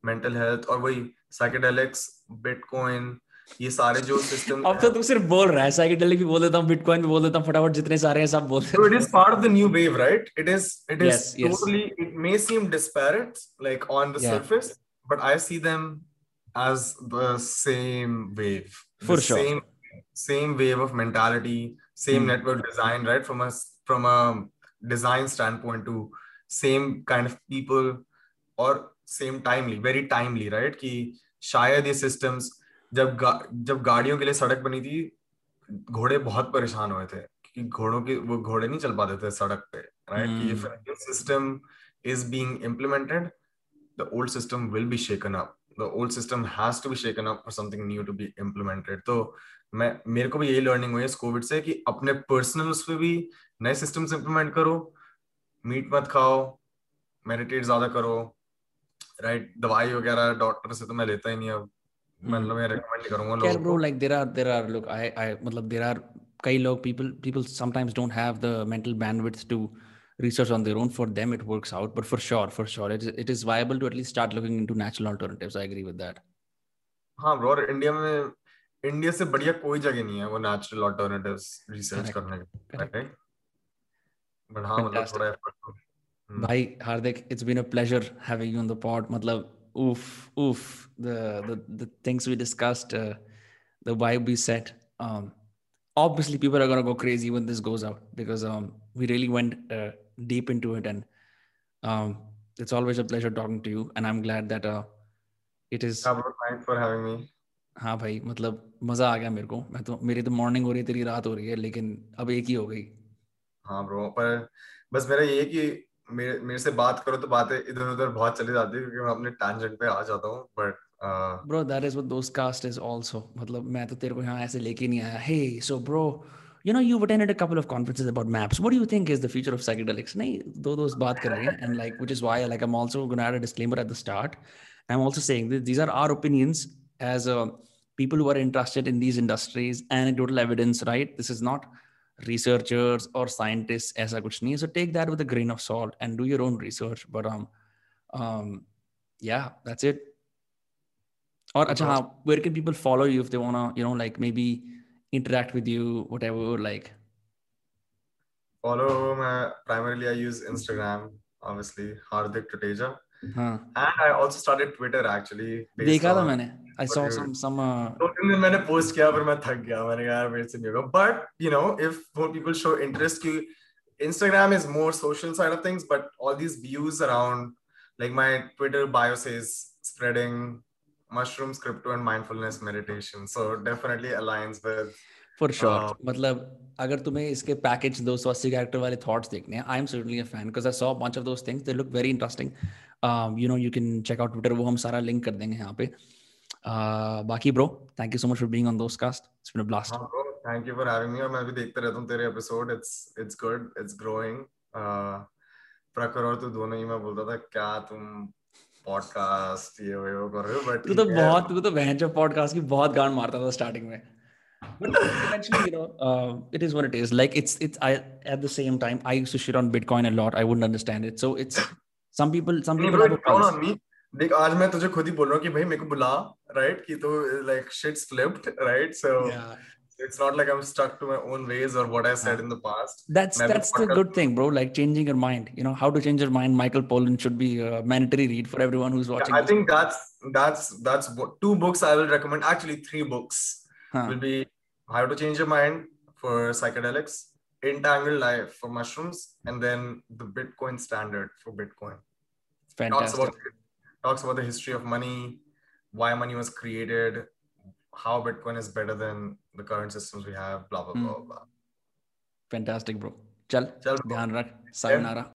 मेंटल हेल्थ और वही साइकेडेलिक्स बिटकॉइन ये सारे जो सिस्टम अब तो तुम सिर्फ़ बोल रहा है साइकेडेलिक भी बोल देता हूँ बिटकॉइन भी बोल देता हूँ फटाफट जितने सारे हैं सब बोल it is part of the new wave right it is it is totally it may seem disparate like on the surface but I see them as the same wave for sure same same wave of mentality same network design right from a from a design standpoint to same kind of people और same timely very timely right कि शायद ये systems जब गा, जब गाड़ियों के लिए सड़क बनी थी घोड़े बहुत परेशान हुए थे कि घोड़ों के वो घोड़े नहीं चल पाते थे सड़क पे राइट right? कि ये system is being implemented the old system will be shaken up the old system has to be shaken up for something new to be implemented तो मैं मेरे को भी यही लर्निंग हुई है इस कोविड से कि अपने पर्सनल उस पर भी नए सिस्टम्स इम्प्लीमेंट करो मीट मत खाओ मेडिटेट ज़्यादा करो राइट right? दवाई वगैरह डॉक्टर से तो मैं लेता ही नहीं अब मतलब मैं रेकमेंड करूँगा लोगों bro like there are there are look I I मतलब देयर आर कई लोग people people sometimes don't have the mental bandwidth to research on their own. For them it works out but for sure for sure it is, it is viable to at least start looking into natural alternatives. I agree with that. हाँ bro और India में India से बढ़िया कोई जगह नहीं है वो नेचुरल अल्टरनेटिव्स रिसर्च करने के राइट बट हाँ मतलब थोड़ा एफर्ट भाई Hardik it's been a pleasure having you on the pod मतलब oof, oof, the the, the things we discussed, uh, the vibe we set. Um, obviously, people are gonna go crazy when this goes out because um, we really went uh, deep into it, and um, it's always a pleasure talking to you. And I'm glad that uh, it is. Thanks for having me. हाँ भाई मतलब मजा आ गया मेरे को मैं तो मेरी तो मॉर्निंग हो रही है तेरी रात हो रही है लेकिन अब एक ही हो गई हाँ ब्रो पर बस मेरा ये कि मेरे मेरे से बात करो तो बातें इधर उधर बहुत चली जाती है क्योंकि मैं अपने टैंजेंट पे आ जाता हूँ but bro that is what dose cast is also मतलब मैं तो तेरे को यहाँ ऐसे लेके नहीं आया हे so bro you know you've attended a couple of conferences about maps what do you think is the future of psychedelics nahi do those baat kar rahe hain and like which is why like i'm also going to add a disclaimer at the start i'm also saying that these are our opinions as uh, people who are interested in these industries anecdotal evidence right this is not researchers or scientists as a kuch nahi so take that with a grain of salt and do your own research but um um yeah that's it or acha, where can people follow you if they want to you know like maybe interact with you whatever like follow my primarily i use instagram obviously hardik tuteja huh. and i also started twitter actually देखा था मैंने I saw some some. Uh... तो दिन मैंने post किया पर मैं थक गया मैंने कहा मेरे से नहीं but you know if more people show interest की Instagram is more social side of things, but all these views around, like my Twitter bio says, spreading mushrooms, crypto, and mindfulness meditation. So definitely aligns with. For sure. Uh, मतलब अगर तुम्हें इसके package 280 character वाले thoughts देखने हैं, I am certainly a fan because I saw a bunch of those things. They look very interesting. You know you can check out Twitter वो हम सारा लिंक कर देंगे यहाँ पे uh, बाकी bro thank you so much for being on dose cast it's been a blast हाँ bro thank you for having me और मैं भी देखते रहता हूँ तेरे episode it's it's good it's growing Prakhar और तू दोनों ही मैं बोलता था क्या तुम पॉडकास्ट ये वो कर रहे हो? बट तू तो बहुत तू तो बहन पॉडकास्ट की बहुत गांड मारता था स्टार्टिंग में। But eventually you know uh, it is what it is. Like it's it's i at the same time i used to shit on bitcoin a lot. I wouldn't understand it. So it's some people some people have a on me. देख आज मैं तुझे खुद ही बोल रहा हूँ कि भाई मेरे को बुला राइट कि तो like shit's flipped right so it's not like I'm stuck to my own ways or what I said in the past. That's that's the good thing, bro. Like changing your mind. You know how to change your mind. Michael Pollan should be a mandatory read for everyone who's watching. Yeah, I think that's that's that's what, two books I will recommend. Actually, three books huh. will be How to Change Your Mind for psychedelics, Entangled Life for mushrooms, and then the Bitcoin Standard for Bitcoin. Fantastic. talks about the history of money, why money was created, how Bitcoin is better than the current systems we have, blah, blah, hmm. blah, blah. Fantastic, bro. Chal, Chal bro. dhyan rakh. Sayonara.